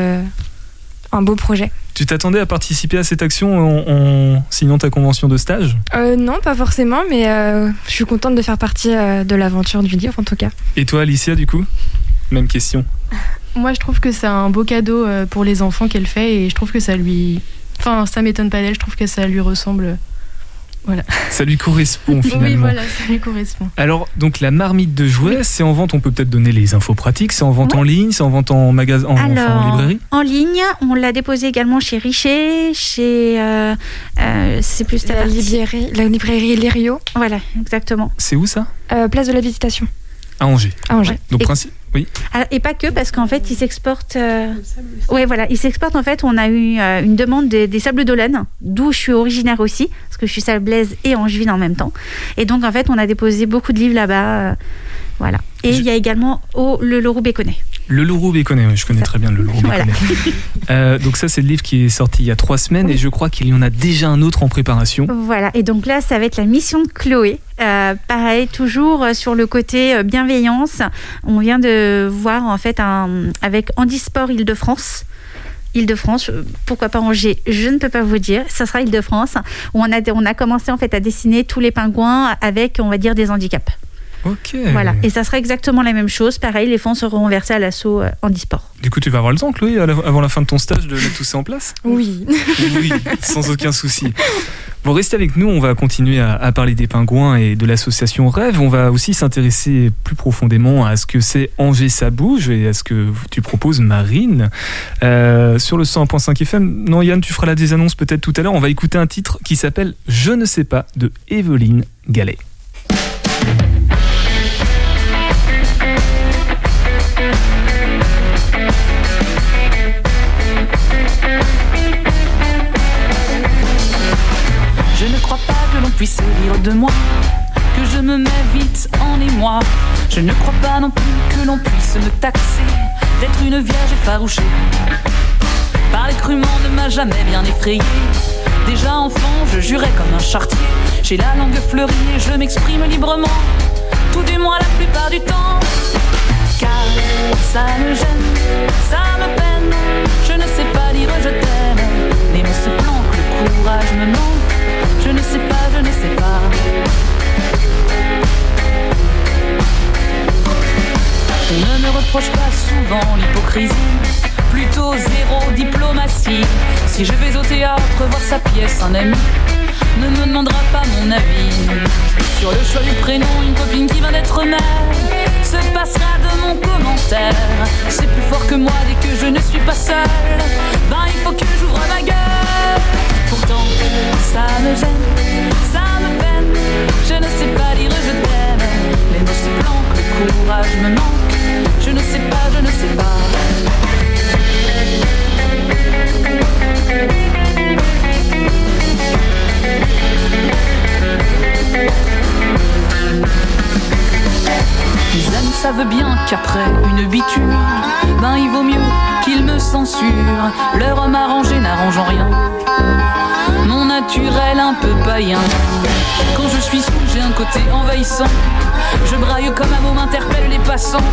un beau projet. Tu t'attendais à participer à cette action en, en signant ta convention de stage? Euh, non, pas forcément, mais euh, je suis contente de faire partie euh, de l'aventure du livre en tout cas. Et toi, Alicia, du coup? Même question. Moi, je trouve que c'est un beau cadeau pour les enfants qu'elle fait et je trouve que ça lui. Enfin, ça m'étonne pas d'elle, je trouve que ça lui ressemble. Voilà. Ça lui correspond finalement. Oui, voilà, ça lui correspond. Alors, donc la marmite de jouets, c'est en vente, on peut peut-être donner les infos pratiques, c'est en vente en ligne, c'est en vente en magasin, en, enfin, en Alors, librairie? en ligne, on l'a déposé également chez Richer, chez. euh, euh, c'est plus ta La partie. librairie, la librairie Lerio, Voilà, exactement. C'est où ça? Euh, place de la Visitation À Angers. à Angers. Donc, Et- principe. Oui. Alors, et pas que, parce qu'en fait, ils s'exportent. euh, Ouais, voilà, ils s'exportent. En fait, on a eu euh, une demande des, des Sables d'Olonne, d'où je suis originaire aussi, parce que je suis sablaise et angevine en même temps. Et donc, en fait, on a déposé beaucoup de livres là-bas. Voilà. Et il y a également au, le Leroux Béconnet. Le Lourou Béconnet, ouais, je connais très bien le Lourou Voilà. Béconnet. Euh, donc ça, c'est le livre qui est sorti il y a trois semaines et je crois qu'il y en a déjà un autre en préparation. Voilà, et donc là, ça va être la mission de Chloé. Euh, pareil, toujours euh, sur le côté bienveillance. On vient de voir en fait un, avec Handisport Île-de-France. Île-de-France, pourquoi pas Angers, je ne peux pas vous dire. Ça sera Île-de-France où on a, on a commencé en fait à dessiner tous les pingouins avec, on va dire, des handicaps. Ok. Voilà, et ça sera exactement la même chose. Pareil, les fonds seront versés à l'assaut euh, Handisport. Du coup, tu vas avoir le temps, Chloé, avant la fin de ton stage, de mettre tout ça en place? Oui. Oui, sans aucun souci. Bon, restez avec nous, on va continuer à, à parler des pingouins et de l'association Rêve. On va aussi s'intéresser plus profondément à ce que c'est Angers ça bouge et à ce que tu proposes, Marine. Euh, sur le 100.5 FM, non Yann, tu feras la désannonce peut-être tout à l'heure. On va écouter un titre qui s'appelle Je ne sais pas de Evelyne Gallet. Puisse de moi, que je me mets vite en émoi. Je ne crois pas non plus que l'on puisse me taxer d'être une vierge effarouchée. Parler crûment ne m'a jamais bien effrayé. Déjà enfant, je jurais comme un chartier. J'ai la langue fleurie et je m'exprime librement, tout du moins la plupart du temps. Car ça me gêne, ça me peine. Je ne sais pas dire je t'aime. Les mots se planquent, le courage me manque. Je ne sais pas, je ne sais pas. On ne me reproche pas souvent l'hypocrisie, plutôt zéro diplomatie. Si je vais au théâtre voir sa pièce, un ami ne me demandera pas mon avis. Sur le choix du prénom, une copine qui va d'être mère se passera de mon commentaire. C'est plus fort que moi dès que je ne suis pas seule. Ben il faut que j'ouvre ma gueule. Pourtant, ça me gêne, ça me peine. Je ne sais pas dire je t'aime. Les mots se planquent, le courage me manque. Je ne sais pas, je ne sais pas. Mes amis savent bien qu'après une biture, ben il vaut mieux qu'ils me censurent. Leur homme arrangé n'arrangeant rien. Mon naturel un peu païen. Quand je suis sous, j'ai un côté envahissant. Je braille comme un mot m'interpelle les passants.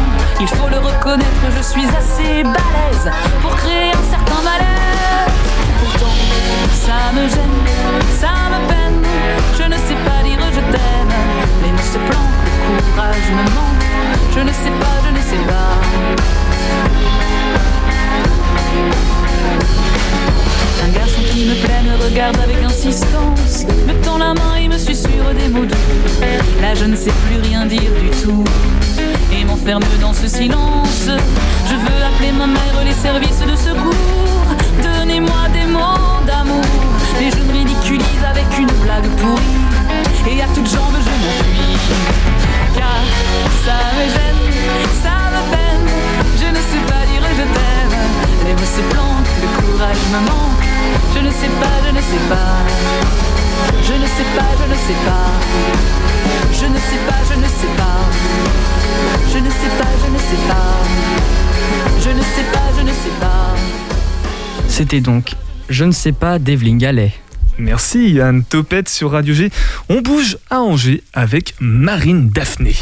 Il faut le reconnaître, je suis assez balèze pour créer un certain malaise. Pourtant, ça me gêne, ça me peine. Je ne sais pas dire je t'aime. Les mots se planquent, le courage me manque. Je ne sais pas, je ne sais pas. Un garçon qui me plaît me regarde avec insistance, me tend la main et me susurre des mots doux. Là, je ne sais plus rien dire du tout et m'enferme dans ce silence. Je veux appeler ma mère, les services de secours. Donnez-moi des mots d'amour et je me ridiculise avec une blague pourrie. Et à toutes jambes, je m'enfuis. Car ça me gêne, ça me peine. Je ne sais pas dire je t'aime. Les mots se le courage me manque. Je ne sais pas, je ne sais pas. Je ne sais pas, je ne sais pas. Je ne sais pas, je ne sais pas. Je ne sais pas, je ne sais pas. Je ne sais pas, je ne sais pas. C'était donc Je ne sais pas d'Evelyne Gallet. Merci Yann Topette sur Radio G. On bouge à Angers avec Marine Daphné.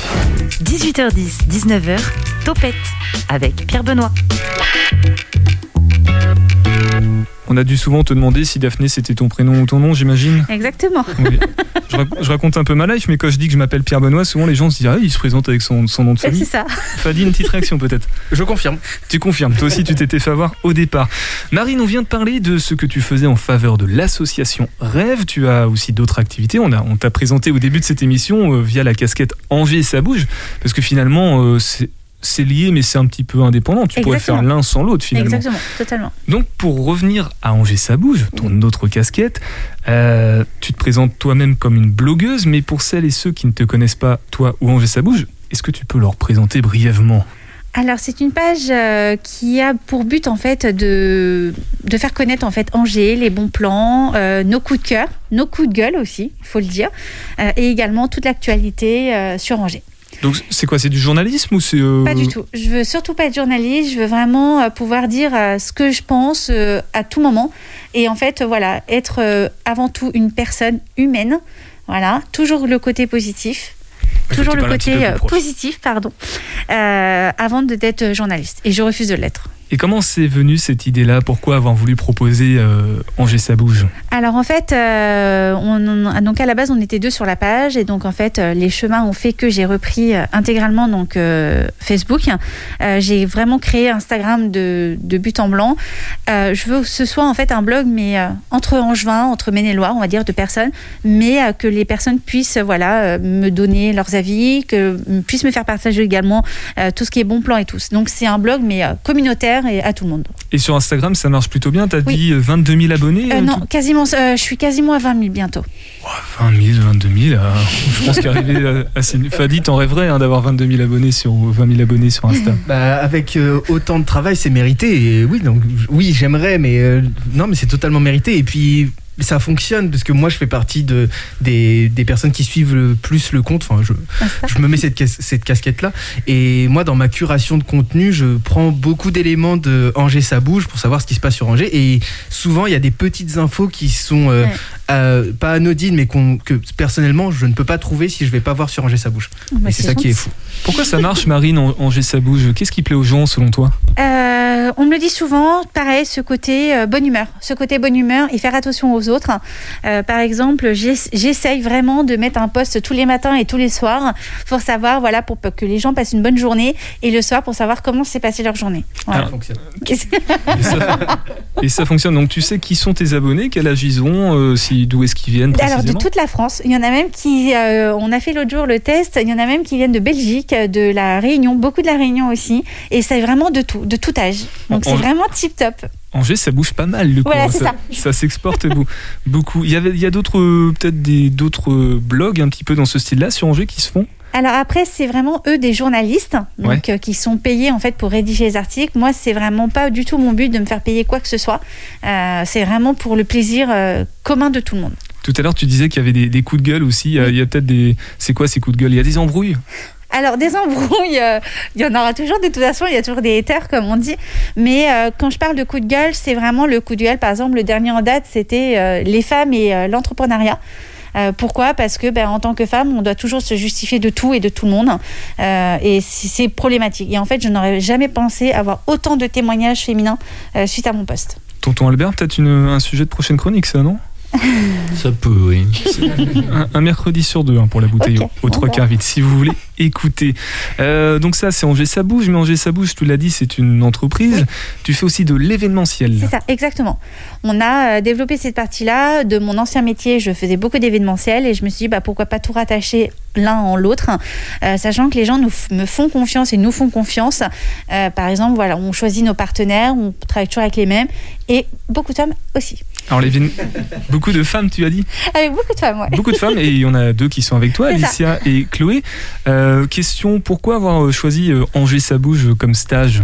18h10, 19h, Topette avec Pierre Benoît. On a dû souvent te demander si Daphné c'était ton prénom ou ton nom, j'imagine. Exactement. Oui. Je, rac- je raconte un peu ma life, mais quand je dis que je m'appelle Pierre Benoît, souvent les gens se disent Ah, il se présente avec son, son nom de famille. C'est ça. Fadi, une petite réaction peut-être Je confirme. Tu confirmes, toi aussi tu t'étais fait avoir au départ. Marine, on vient de parler de ce que tu faisais en faveur de l'association Rêve. Tu as aussi d'autres activités. On, a, on t'a présenté au début de cette émission euh, via la casquette Angers ça bouge, parce que finalement euh, c'est, c'est lié, mais c'est un petit peu indépendant. Tu pourrais faire l'un sans l'autre finalement. Exactement, totalement. Donc pour revenir à Angers ça bouge, ton autre casquette, euh, tu te présentes toi-même comme une blogueuse, mais pour celles et ceux qui ne te connaissent pas, toi ou Angers ça bouge, est-ce que tu peux leur présenter brièvement? Alors c'est une page euh, qui a pour but en fait de, de faire connaître en fait Angers, les bons plans, euh, nos coups de cœur, nos coups de gueule aussi, il faut le dire, et également toute l'actualité sur Angers. Donc c'est quoi C'est du journalisme ou c'est euh, Pas du tout. Je veux surtout pas être journaliste. Je veux vraiment euh, pouvoir dire euh, ce que je pense à tout moment. Et en fait, voilà, être avant tout une personne humaine. Voilà, toujours le côté positif. Toujours tu le côté positif, pardon, euh, avant d'être journaliste. Et je refuse de l'être. Et comment c'est venu cette idée-là? Pourquoi avoir voulu proposer euh, Angers ça bouge? Alors en fait, euh, on- donc à la base on était deux sur la page et donc en fait euh, les chemins ont fait que j'ai repris euh, intégralement donc Facebook. J'ai vraiment créé Instagram de, but en blanc. Je veux que ce soit en fait un blog mais entre Angevin, entre Maine-et-Loire, on va dire de personnes, mais que les personnes puissent voilà me donner leurs avis, que puissent me faire partager également tout ce qui est bon plan et tout. Donc c'est un blog mais euh, et à tout le monde. Et sur Instagram, ça marche plutôt bien. T'as dit euh, 22 000 abonnés Euh, euh, non, tout- quasiment, euh, je suis quasiment à 20 000 bientôt. 20 000, 22 000. euh, je pense qu'arriver à. Fadi, t'en rêverais hein, d'avoir 22 000 abonnés sur 20 000 abonnés sur Insta. Bah, avec euh, autant de travail, c'est mérité. Et oui, donc oui, j'aimerais, mais euh, non, mais c'est totalement mérité. Et puis ça fonctionne parce que moi, je fais partie de des, des personnes qui suivent le plus le compte. Enfin, je, je me mets cette, cette casquette là. Et moi, dans ma curation de contenu, je prends beaucoup d'éléments de Angers ça bouge pour savoir ce qui se passe sur Angers. Et souvent, il y a des petites infos qui sont euh, Ouais. Euh, pas anodines, mais que personnellement, je ne peux pas trouver si je vais pas voir sur Angers ça bouge. Bah, et c'est ça qui est fou. Pourquoi ça marche, Marine, Angers ça bouge Qu'est-ce qui plaît aux gens selon toi? Euh, on me le dit souvent, pareil, ce côté euh, bonne humeur, ce côté bonne humeur et faire attention aux autres. Euh, par exemple, j'ess- j'essaye vraiment de mettre un post tous les matins et tous les soirs pour savoir, voilà, pour que les gens passent une bonne journée et le soir pour savoir comment s'est passée leur journée. Voilà. Alors, Et ça, et ça fonctionne. Donc tu sais qui sont tes abonnés, quel âge ils ont, euh, d'où est-ce qu'ils viennent Alors de toute la France, il y en a même qui, euh, on a fait l'autre jour le test, il y en a même qui viennent de Belgique, de la Réunion, beaucoup de la Réunion aussi, et c'est vraiment de tout, de tout âge. Donc c'est vraiment tip top. Angers, ça bouge pas mal, du coup. Voilà, hein, ça, ça. s'exporte beau- beaucoup. Il y, avait, il y a d'autres, euh, peut-être des, d'autres euh, blogs un petit peu dans ce style-là sur Angers qui se font Alors après, c'est vraiment eux des journalistes, donc Ouais. euh, qui sont payés en fait pour rédiger les articles. Moi, c'est vraiment pas du tout mon but de me faire payer quoi que ce soit. Euh, c'est vraiment pour le plaisir euh, commun de tout le monde. Tout à l'heure, tu disais qu'il y avait des, des coups de gueule aussi. Il y a- peut-être des. C'est quoi ces coups de gueule? Il y a des embrouilles? Alors, des embrouilles, euh, il y en aura toujours de toute façon, il y a toujours des haters, comme on dit. Mais euh, quand je parle de coup de gueule, c'est vraiment le coup de gueule. Par exemple, le dernier en date, c'était euh, les femmes et l'entrepreneuriat. Euh, pourquoi? Parce que ben, en tant que femme, on doit toujours se justifier de tout et de tout le monde. Euh, et c'est problématique. Et en fait, je n'aurais jamais pensé avoir autant de témoignages féminins euh, suite à mon poste. Tonton Albert, peut-être un sujet de prochaine chronique, ça, non? Ça peut, oui. un, un mercredi sur deux hein, pour la bouteille aux trois quarts vide. Si vous voulez écouter. Euh, donc ça, c'est Angers ça bouge, mais Angers ça bouge, tu l'as dit, c'est une entreprise. Tu fais aussi de l'événementiel. C'est ça, exactement. On a euh, développé cette partie-là. De mon ancien métier, je faisais beaucoup d'événementiel et je me suis dit, bah, pourquoi pas tout rattacher l'un en l'autre, euh, sachant que les gens nous, me font confiance et nous font confiance. Euh, par exemple, voilà, on choisit nos partenaires, on travaille toujours avec les mêmes et beaucoup d'hommes aussi. Alors, l'événement- beaucoup de femmes, tu as dit Avec beaucoup de femmes, ouais. Beaucoup de femmes, et il y en a deux qui sont avec toi. Alicia et Chloé. Euh, question, pourquoi avoir euh, choisi euh, Angers ça bouge comme stage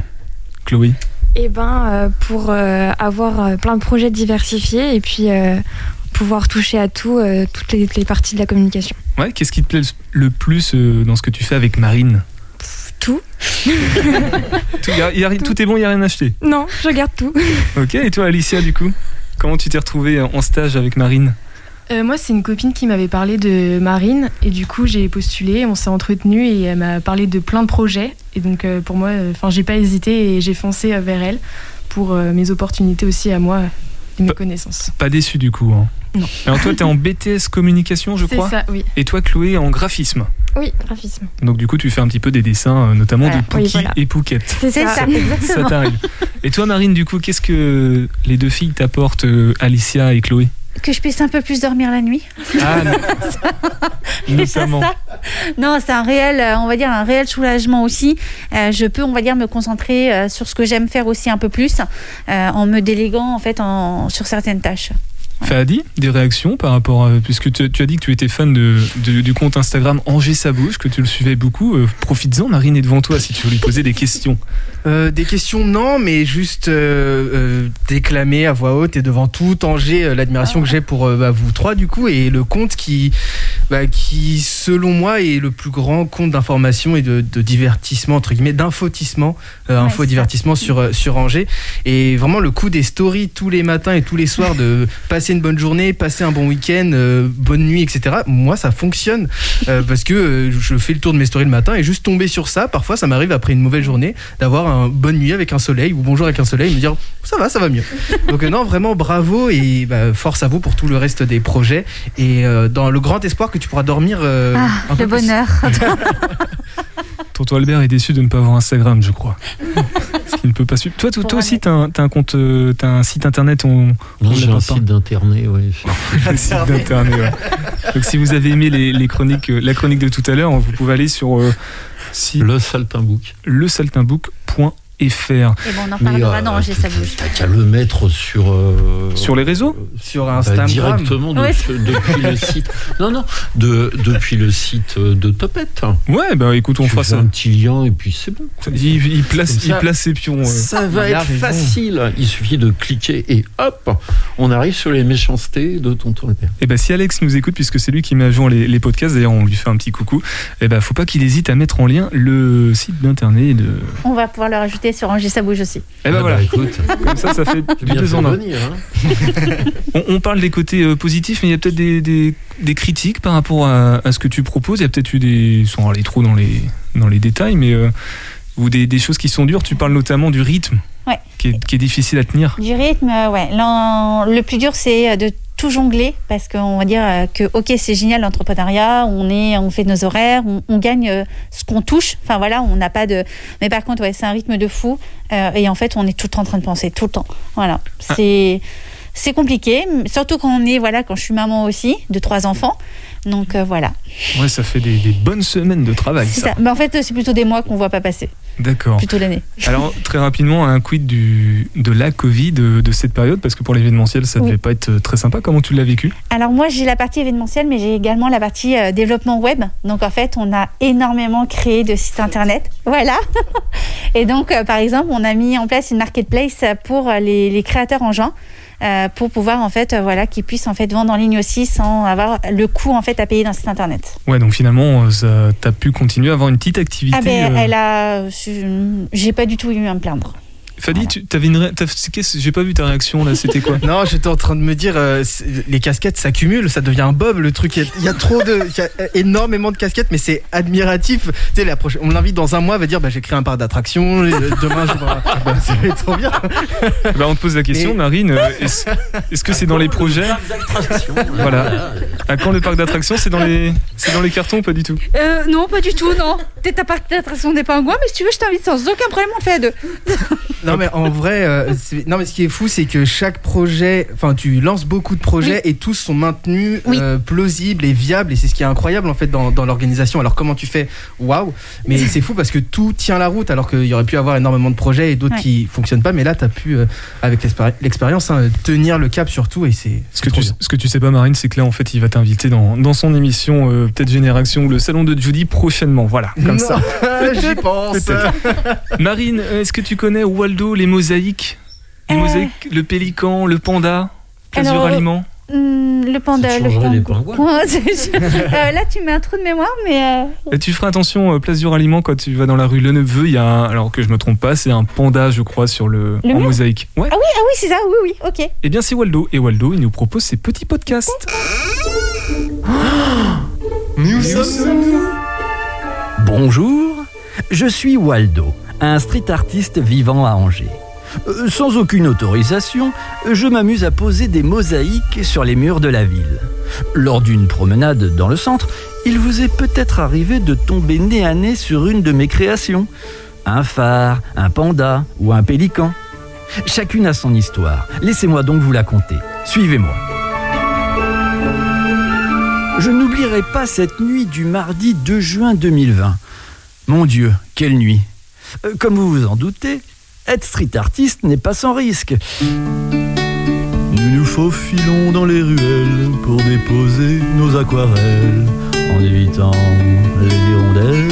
Chloé? Et ben euh, pour euh, avoir plein de projets diversifiés et puis euh, pouvoir toucher à tout, euh, toutes les, les parties de la communication. Ouais, qu'est-ce qui te plaît le plus euh, dans ce que tu fais avec Marine? Tout. tout, y a- y a- tout est bon, il n'y a rien à acheter? Non, je garde tout. Ok, et toi Alicia du coup? Comment tu t'es retrouvée en stage avec Marine Euh, moi, c'est une copine qui m'avait parlé de Marine et du coup, j'ai postulé, on s'est entretenu et elle m'a parlé de plein de projets. Et donc, euh, pour moi, enfin, j'ai pas hésité et j'ai foncé euh, vers elle pour euh, mes opportunités aussi à moi et mes connaissances. Pas déçu du coup. hein. Non. Alors toi, tu es en BTS communication, je C'est crois ça, oui. Et toi, Chloé, en graphisme. Oui, graphisme. Donc du coup, tu fais un petit peu des dessins, euh, notamment Voilà. de Pookie Oui, voilà. et Pouquette. C'est C'est ça. ça, exactement. Ça t'arrive. Et toi, Marine, du coup, qu'est-ce que les deux filles t'apportent, euh, Alicia et Chloé? Que je puisse un peu plus dormir la nuit. Ah, notamment. ça. Non, c'est un réel, euh, on va dire un réel soulagement aussi. Euh, je peux, on va dire, me concentrer euh, sur ce que j'aime faire aussi un peu plus, euh, en me déléguant en fait en, sur certaines tâches. Fahadi, des réactions par rapport à... Puisque tu, tu as dit que tu étais fan de, de- du compte Instagram Angers sa bouche, que tu le suivais beaucoup. Euh, Profites-en, Marine est devant toi si tu veux lui poser des questions. Euh, des questions, non, mais juste euh, euh, déclamer à voix haute et devant tout Angers euh, l'admiration que j'ai pour euh, bah, vous trois, du coup, et le compte qui, bah, qui, selon moi, est le plus grand compte d'information et de, de divertissement, entre guillemets, d'infotissement, euh, info-divertissement sur, euh, sur Angers. Et vraiment, le coup des stories tous les matins et tous les soirs de passer une bonne journée, passer un bon week-end, euh, bonne nuit, etc. Moi, ça fonctionne euh, parce que euh, je fais le tour de mes stories le matin et juste tomber sur ça, parfois, ça m'arrive après une mauvaise journée d'avoir un bonne nuit avec un soleil ou bonjour avec un soleil et me dire ça va, ça va mieux. Donc, euh, non, vraiment bravo et bah, force à vous pour tout le reste des projets et euh, dans le grand espoir que tu pourras dormir euh, Ah, un peu le plus. bonheur. Tonton Albert est déçu de ne pas avoir Instagram, je crois. Parce qu'il ne peut pas suivre. Toi, toi, toi aussi, t'as un, t'as un compte, euh, t'as un site internet. On, Non, on j'ai un pas. site d'internet, oui. Un site d'internet. ouais. Donc, si vous avez aimé les, les chroniques, euh, la chronique de tout à l'heure, vous pouvez aller sur euh, si le saltimbook. Le saltimbook.fr. Et bon, on en reparlera dans Angers, ça bouge. T'as qu'à le mettre sur. euh, Sur les réseaux Sur bah, Instagram. directement de- Ouais. depuis le site. Non, non, de, depuis le site euh, de Topette. Ouais, bah écoute, on Tu fera fais ça. un petit lien et puis c'est bon. Il, il place, il ses pions. euh. Ça va Il être raison. facile. Il suffit de cliquer et hop, on arrive sur les méchancetés de Tonton Albert. Et bah si Alex nous écoute, puisque c'est lui qui met à jour les, les podcasts, d'ailleurs on lui fait un petit coucou, et bah faut pas qu'il hésite à mettre en lien le site d'internet de. On va pouvoir le rajouter sur Angers, ça bouge aussi. Et Ah bah bah, voilà. écoute. Comme ça, ça fait deux fait en un. venir, hein. On, on parle des côtés euh, positifs, mais il y a peut-être des, des- des critiques par rapport à, à ce que tu proposes. Il y a peut-être eu des. Sans aller trop dans les, dans les détails, mais. euh, ou des, des choses qui sont dures. Tu parles notamment du rythme, Ouais. qui, est, qui est difficile à tenir. Du rythme, ouais. Le plus dur, c'est euh, de tout jongler parce qu'on va dire euh, que ok, c'est génial l'entrepreneuriat, on est, on fait nos horaires, on, on gagne euh, ce qu'on touche. Enfin voilà, on n'a pas de. Mais par contre, ouais, c'est un rythme de fou euh, et en fait, on est tout le temps en train de penser, tout le temps. Voilà, c'est c'est compliqué, surtout quand on est voilà, quand je suis maman aussi de trois enfants. Donc euh, voilà. Ouais, ça fait des, des bonnes semaines de travail, ça. ça. Mais en fait, c'est plutôt des mois qu'on voit pas passer, D'accord. plutôt l'année. Alors, très rapidement, un quid du, de la Covid de, de cette période, parce que pour l'événementiel, ça Oui. devait pas être euh, très sympa. Comment tu l'as vécu? Alors moi j'ai la partie événementielle mais j'ai également la partie euh, développement web. Donc en fait on a énormément créé de sites internet. Voilà. Et donc euh, par exemple on a mis en place une marketplace pour les, les créateurs en juin. Euh, pour pouvoir en fait euh, voilà qu'ils puissent en fait vendre en ligne aussi sans avoir le coût en fait à payer d'un site internet. Ouais, donc finalement, euh, tu as pu continuer à avoir une petite activité. Ah ben elle a je- j'ai pas du tout eu à me plaindre. Fadi, tu avais une. J'ai pas vu ta réaction là, c'était quoi Non, j'étais en train de me dire, euh, les casquettes s'accumulent, ça devient un bob le truc. Il y a- il y, a trop de. Il y a énormément de casquettes, mais c'est admiratif. Tu sais, la prochaine, on l'invite dans un mois, elle va dire bah, j'ai créé un parc d'attractions, euh, demain je vais. Bah, ça va être trop bien. Bah, on te pose la question, Mais- Marine. euh, Est-ce que c'est dans les projets Voilà. À quand le parc d'attractions C'est dans les, c'est dans les cartons, ou pas du tout? Euh, non, pas du tout, non. Peut-être à parc d'attraction des pingouins, mais si tu veux, je t'invite sans aucun problème, on fait à deux. Non mais en vrai, euh, non mais ce qui est fou, c'est que chaque projet, enfin tu lances beaucoup de projets et tous sont maintenus euh, plausibles et viables et c'est ce qui est incroyable en fait dans, dans l'organisation. Alors comment tu fais? Waouh Mais c'est fou parce que tout tient la route alors qu'il y aurait pu avoir énormément de projets et d'autres Ouais. qui fonctionnent pas. Mais là, tu as pu euh, avec l'expéri- l'expérience hein, tenir le cap surtout et c'est. Ce que, tu, ce que tu sais pas, Marine, c'est que là, en fait, il va t'inviter dans, dans son émission, euh, peut-être Génération ou le salon de Judy prochainement. Voilà, comme Non, ça. J'y pense. Marine, est-ce que tu connais Waldo, les mosaïques Les Euh. mosaïques, le pélican, le panda, Plasure Alors, Aliment Hum, le panda, le c'est- Euh, là, tu mets un trou de mémoire, mais. euh, Et tu feras attention, euh, Place du Ralliement, quand tu vas dans la rue Le Neveu, il y a un, alors que je me trompe pas, c'est un panda, je crois, sur le, Le en mosaïque. Ouais. Ah oui, ah oui, c'est ça, oui, oui, ok. Eh bien, c'est Waldo. Et Waldo, il nous propose ses petits podcasts. Nous Bonjour, je suis Waldo, un street artiste vivant à Angers. Euh, sans aucune autorisation, je m'amuse à poser des mosaïques sur les murs de la ville. Lors d'une promenade dans le centre, il vous est peut-être arrivé de tomber nez à nez sur une de mes créations. Un phare, un panda ou un pélican. Chacune a son histoire. Laissez-moi donc vous la conter. Suivez-moi. Je n'oublierai pas cette nuit du mardi 2 juin 2020. Mon Dieu, quelle nuit Comme vous vous en doutez, être street artiste n'est pas sans risque. Nous nous faufilons dans les ruelles pour déposer nos aquarelles en évitant les hirondelles.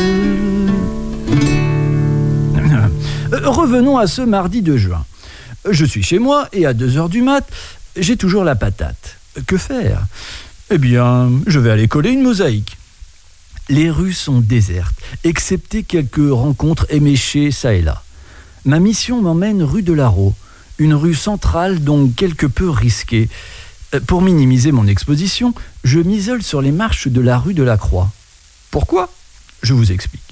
Euh, Revenons à ce mardi 2 juin. Je suis chez moi et à 2 heures du mat, j'ai toujours la patate. Que faire? Eh bien, je vais aller coller une mosaïque. Les rues sont désertes, excepté quelques rencontres éméchées ça et là. Ma mission m'emmène rue de Larreau, une rue centrale donc quelque peu risquée. Euh, Pour minimiser mon exposition, je m'isole sur les marches de la rue de la Croix. Pourquoi? Je vous explique.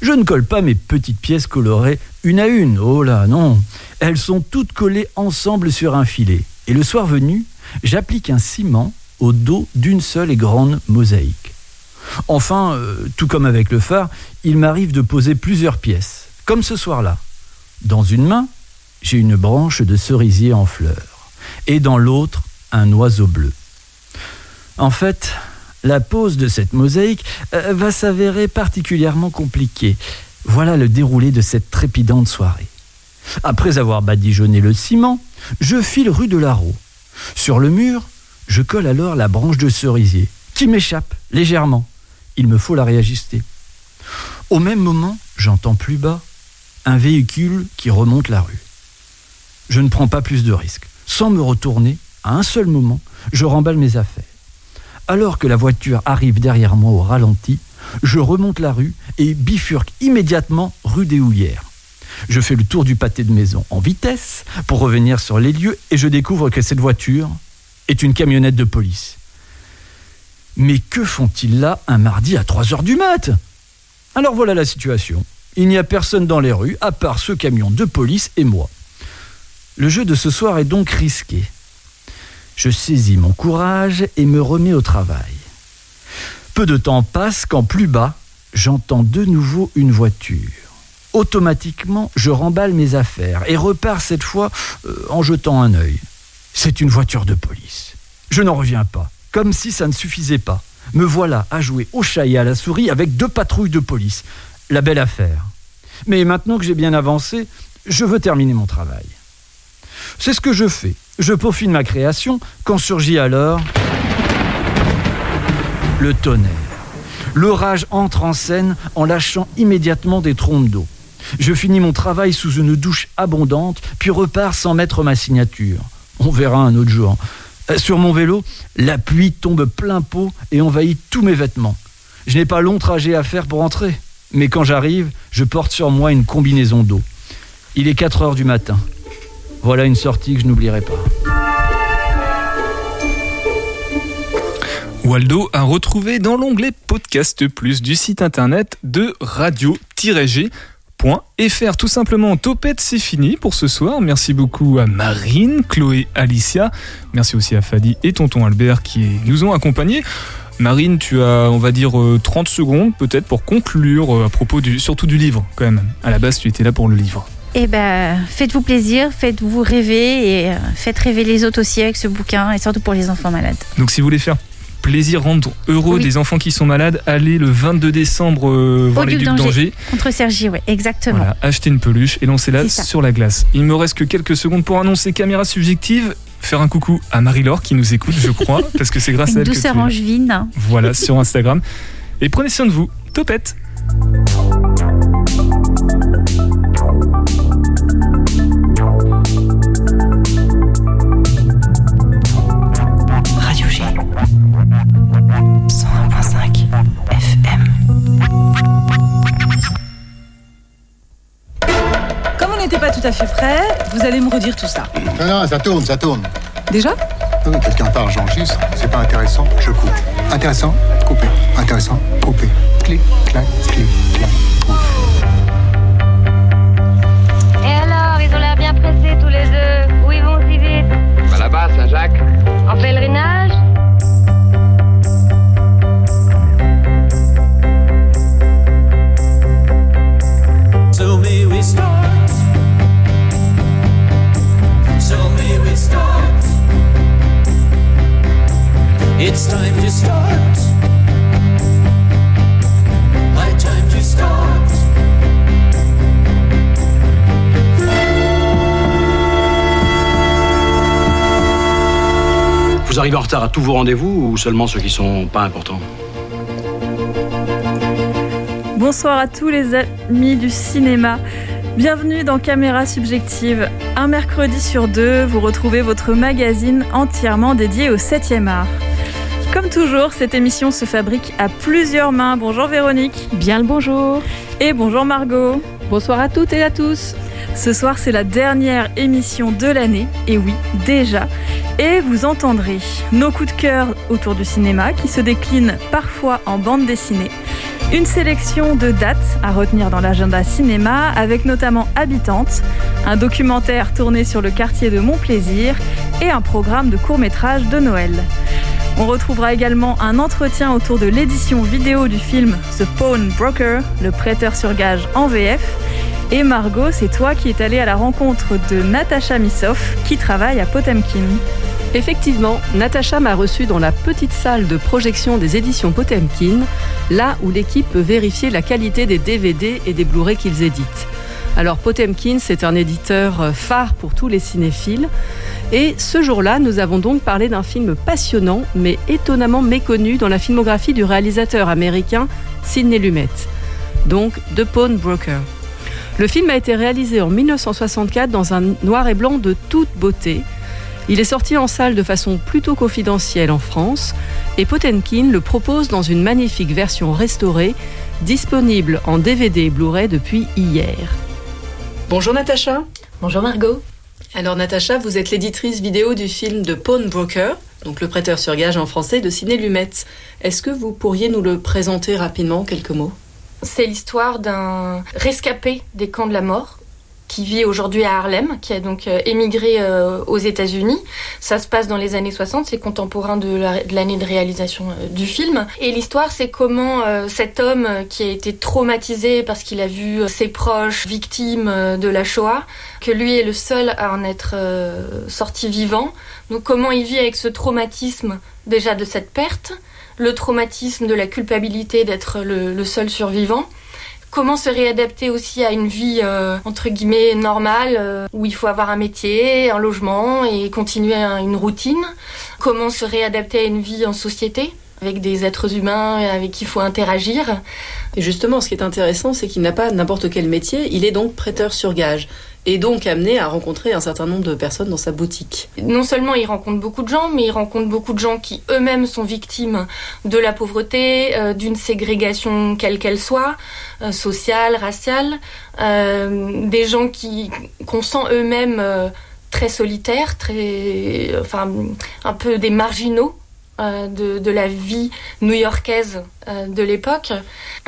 Je ne colle pas mes petites pièces colorées une à une, oh là non. Elles sont toutes collées ensemble sur un filet. Et le soir venu, j'applique un ciment au dos d'une seule et grande mosaïque. Enfin, euh, tout comme avec le phare, il m'arrive de poser plusieurs pièces, comme ce soir-là. Dans une main, j'ai une branche de cerisier en fleurs, et dans l'autre, un oiseau bleu. En fait, la pose de cette mosaïque euh, va s'avérer particulièrement compliquée. Voilà le déroulé de cette trépidante soirée. Après avoir badigeonné le ciment, je file rue de Larreau. Sur le mur, je colle alors la branche de cerisier, qui m'échappe légèrement. Il me faut la réajuster. Au même moment, j'entends plus bas un véhicule qui remonte la rue. Je ne prends pas plus de risques. Sans me retourner, à un seul moment, je remballe mes affaires. Alors que la voiture arrive derrière moi au ralenti, je remonte la rue et bifurque immédiatement rue des Houillères. Je fais le tour du pâté de maison en vitesse pour revenir sur les lieux et je découvre que cette voiture est une camionnette de police. Mais que font-ils là un mardi à 3 heures du mat? Alors voilà la situation. Il n'y a personne dans les rues à part ce camion de police et moi. Le jeu de ce soir est donc risqué. Je saisis mon courage et me remets au travail. Peu de temps passe quand plus bas, j'entends de nouveau une voiture. Automatiquement, je remballe mes affaires et repars cette fois euh, en jetant un œil. C'est une voiture de police. Je n'en reviens pas, comme si ça ne suffisait pas. Me voilà à jouer au chat et à la souris avec deux patrouilles de police. La belle affaire. Mais maintenant que j'ai bien avancé, je veux terminer mon travail. C'est ce que je fais. Je peaufine ma création quand surgit alors le tonnerre. L'orage entre en scène en lâchant immédiatement des trompes d'eau. Je finis mon travail sous une douche abondante, puis repars sans mettre ma signature. On verra un autre jour. Euh, Sur mon vélo, la pluie tombe plein pot et envahit tous mes vêtements. Je n'ai pas long trajet à faire pour entrer, mais quand j'arrive, je porte sur moi une combinaison d'eau. Il est 4 heures du matin. Voilà une sortie que je n'oublierai pas. Waldo a retrouvé dans l'onglet Podcast Plus du site internet de radio-g.fr. Tout simplement, Topette, c'est fini pour ce soir. Merci beaucoup à Marine, Chloé, Alicia. Merci aussi à Fadi et Tonton Albert qui nous ont accompagnés. Marine, tu as, on va dire, euh, 30 secondes peut-être pour conclure euh, à propos du, surtout du livre quand même. À la base, tu étais là pour le livre. Eh ben, faites-vous plaisir, faites-vous rêver et euh, faites rêver les autres aussi avec ce bouquin et surtout pour les enfants malades. Donc si vous voulez faire plaisir, rendre heureux Oui. des enfants qui sont malades, allez le 22 décembre euh, voir Au les Duc Ducs d'Angers. Contre Sergi, oui, exactement. Voilà, achetez une peluche et lancez-la sur la glace. Il me reste que quelques secondes pour annoncer caméra subjective. Faire un coucou à Marie-Laure qui nous écoute, je crois, parce que c'est grâce à elle que douceur tu es là. angevine. Voilà, sur Instagram. Et prenez soin de vous. Topette vous allez me redire tout ça. Non, non, ça tourne, ça tourne. Déjà Oui, Quelqu'un parle, j'enregistre. C'est pas intéressant, je coupe. Intéressant, coupé. Intéressant, coupé. Clic, clac, clic, clac. Et alors, ils ont l'air bien pressés tous les deux. Où ils vont si vite Bah là-bas, Saint-Jacques. En pèlerinage So may we start. It's time to start. High time to start. Vous arrivez en retard à tous vos rendez-vous ou seulement ceux qui sont pas importants Bonsoir à tous les amis du cinéma. Bienvenue dans Caméra Subjective. Un mercredi sur deux, vous retrouvez votre magazine entièrement dédié au 7e art. Comme toujours, cette émission se fabrique à plusieurs mains. Bonjour Véronique. Bien le bonjour. Et bonjour Margot. Bonsoir à toutes et à tous. Ce soir, c'est la dernière émission de l'année. Et oui, déjà. Et vous entendrez nos coups de cœur autour du cinéma qui se déclinent parfois en bande dessinée. Une sélection de dates à retenir dans l'agenda cinéma avec notamment Habitante, un documentaire tourné sur le quartier de Montplaisir et un programme de court-métrage de Noël. On retrouvera également un entretien autour de l'édition vidéo du film The Pawn Broker, le prêteur sur gage en VF. Et Margot, c'est toi qui es allée à la rencontre de Natacha Missoff qui travaille à Potemkin. Effectivement, Natacha m'a reçu dans la petite salle de projection des éditions Potemkin, là où l'équipe peut vérifier la qualité des DVD et des Blu-ray qu'ils éditent. Alors Potemkin, c'est un éditeur phare pour tous les cinéphiles. Et ce jour-là, nous avons donc parlé d'un film passionnant, mais étonnamment méconnu dans la filmographie du réalisateur américain Sidney Lumet. Donc The Pawn Broker. Le film a été réalisé en 1964 dans un noir et blanc de toute beauté. Il est sorti en salle de façon plutôt confidentielle en France et Potemkin le propose dans une magnifique version restaurée, disponible en DVD et Blu-ray depuis hier. Bonjour Natacha. Bonjour Margot. Alors Natacha, vous êtes l'éditrice vidéo du film de Pawn Broker, donc le prêteur sur gage en français de Ciné Lumet. Est-ce que vous pourriez nous le présenter rapidement en quelques mots? C'est l'histoire d'un rescapé des camps de la mort qui vit aujourd'hui à Harlem, qui a donc euh, émigré euh, aux États-Unis. Ça se passe dans les années 60, c'est contemporain de la- de l'année de réalisation euh, du film. Et l'histoire, c'est comment cet homme qui a été traumatisé parce qu'il a vu ses proches victimes de la Shoah, que lui est le seul à en être sorti vivant. Donc comment il vit avec ce traumatisme déjà de cette perte, le traumatisme de la culpabilité d'être le, le seul survivant. Comment se réadapter aussi à une vie euh, entre guillemets normale euh, où il faut avoir un métier, un logement et continuer un- une routine. Comment se réadapter à une vie en société avec des êtres humains avec qui il faut interagir. Et justement, ce qui est intéressant, c'est qu'il n'a pas n'importe quel métier, il est donc prêteur sur gage et donc amené à rencontrer un certain nombre de personnes dans sa boutique. Non seulement il rencontre beaucoup de gens, mais il rencontre beaucoup de gens qui eux-mêmes sont victimes de la pauvreté, euh, d'une ségrégation quelle qu'elle soit, euh, sociale, raciale, euh, des gens qui qu'on sent eux-mêmes très solitaires, très, enfin, un peu des marginaux de, de la vie new-yorkaise euh, de l'époque.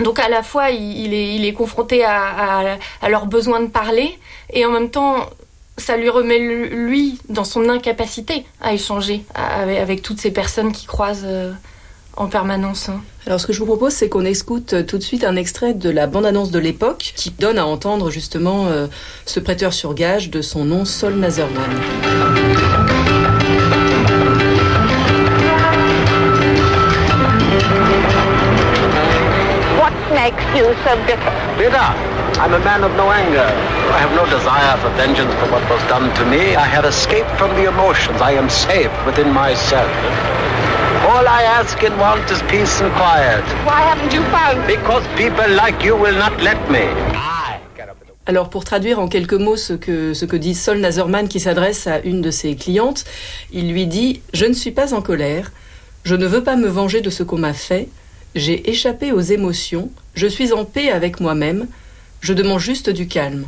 Donc à la fois, il, est, il est confronté à, à, leur besoin de parler, et en même temps, ça lui remet lui dans son incapacité à échanger avec, toutes ces personnes qui croisent euh, en permanence. hein. Alors ce que je vous propose, c'est qu'on écoute tout de suite un extrait de la bande-annonce de l'époque qui donne à entendre justement euh, ce prêteur sur gage de son nom Sol Nazerman. Makes you so bitter? Bitter. I'm a man of no anger. I have no desire for vengeance for what was done to me. I have escaped from the emotions. I am safe within myself. All I ask and want is peace and quiet. Why haven't you found Because people like you will not let me. Alors pour traduire en quelques mots ce que, ce que dit Sol Nazerman qui s'adresse à une de ses clientes, il lui dit ⁇ Je ne suis pas en colère, je ne veux pas me venger de ce qu'on m'a fait, j'ai échappé aux émotions, je suis en paix avec moi-même, je demande juste du calme.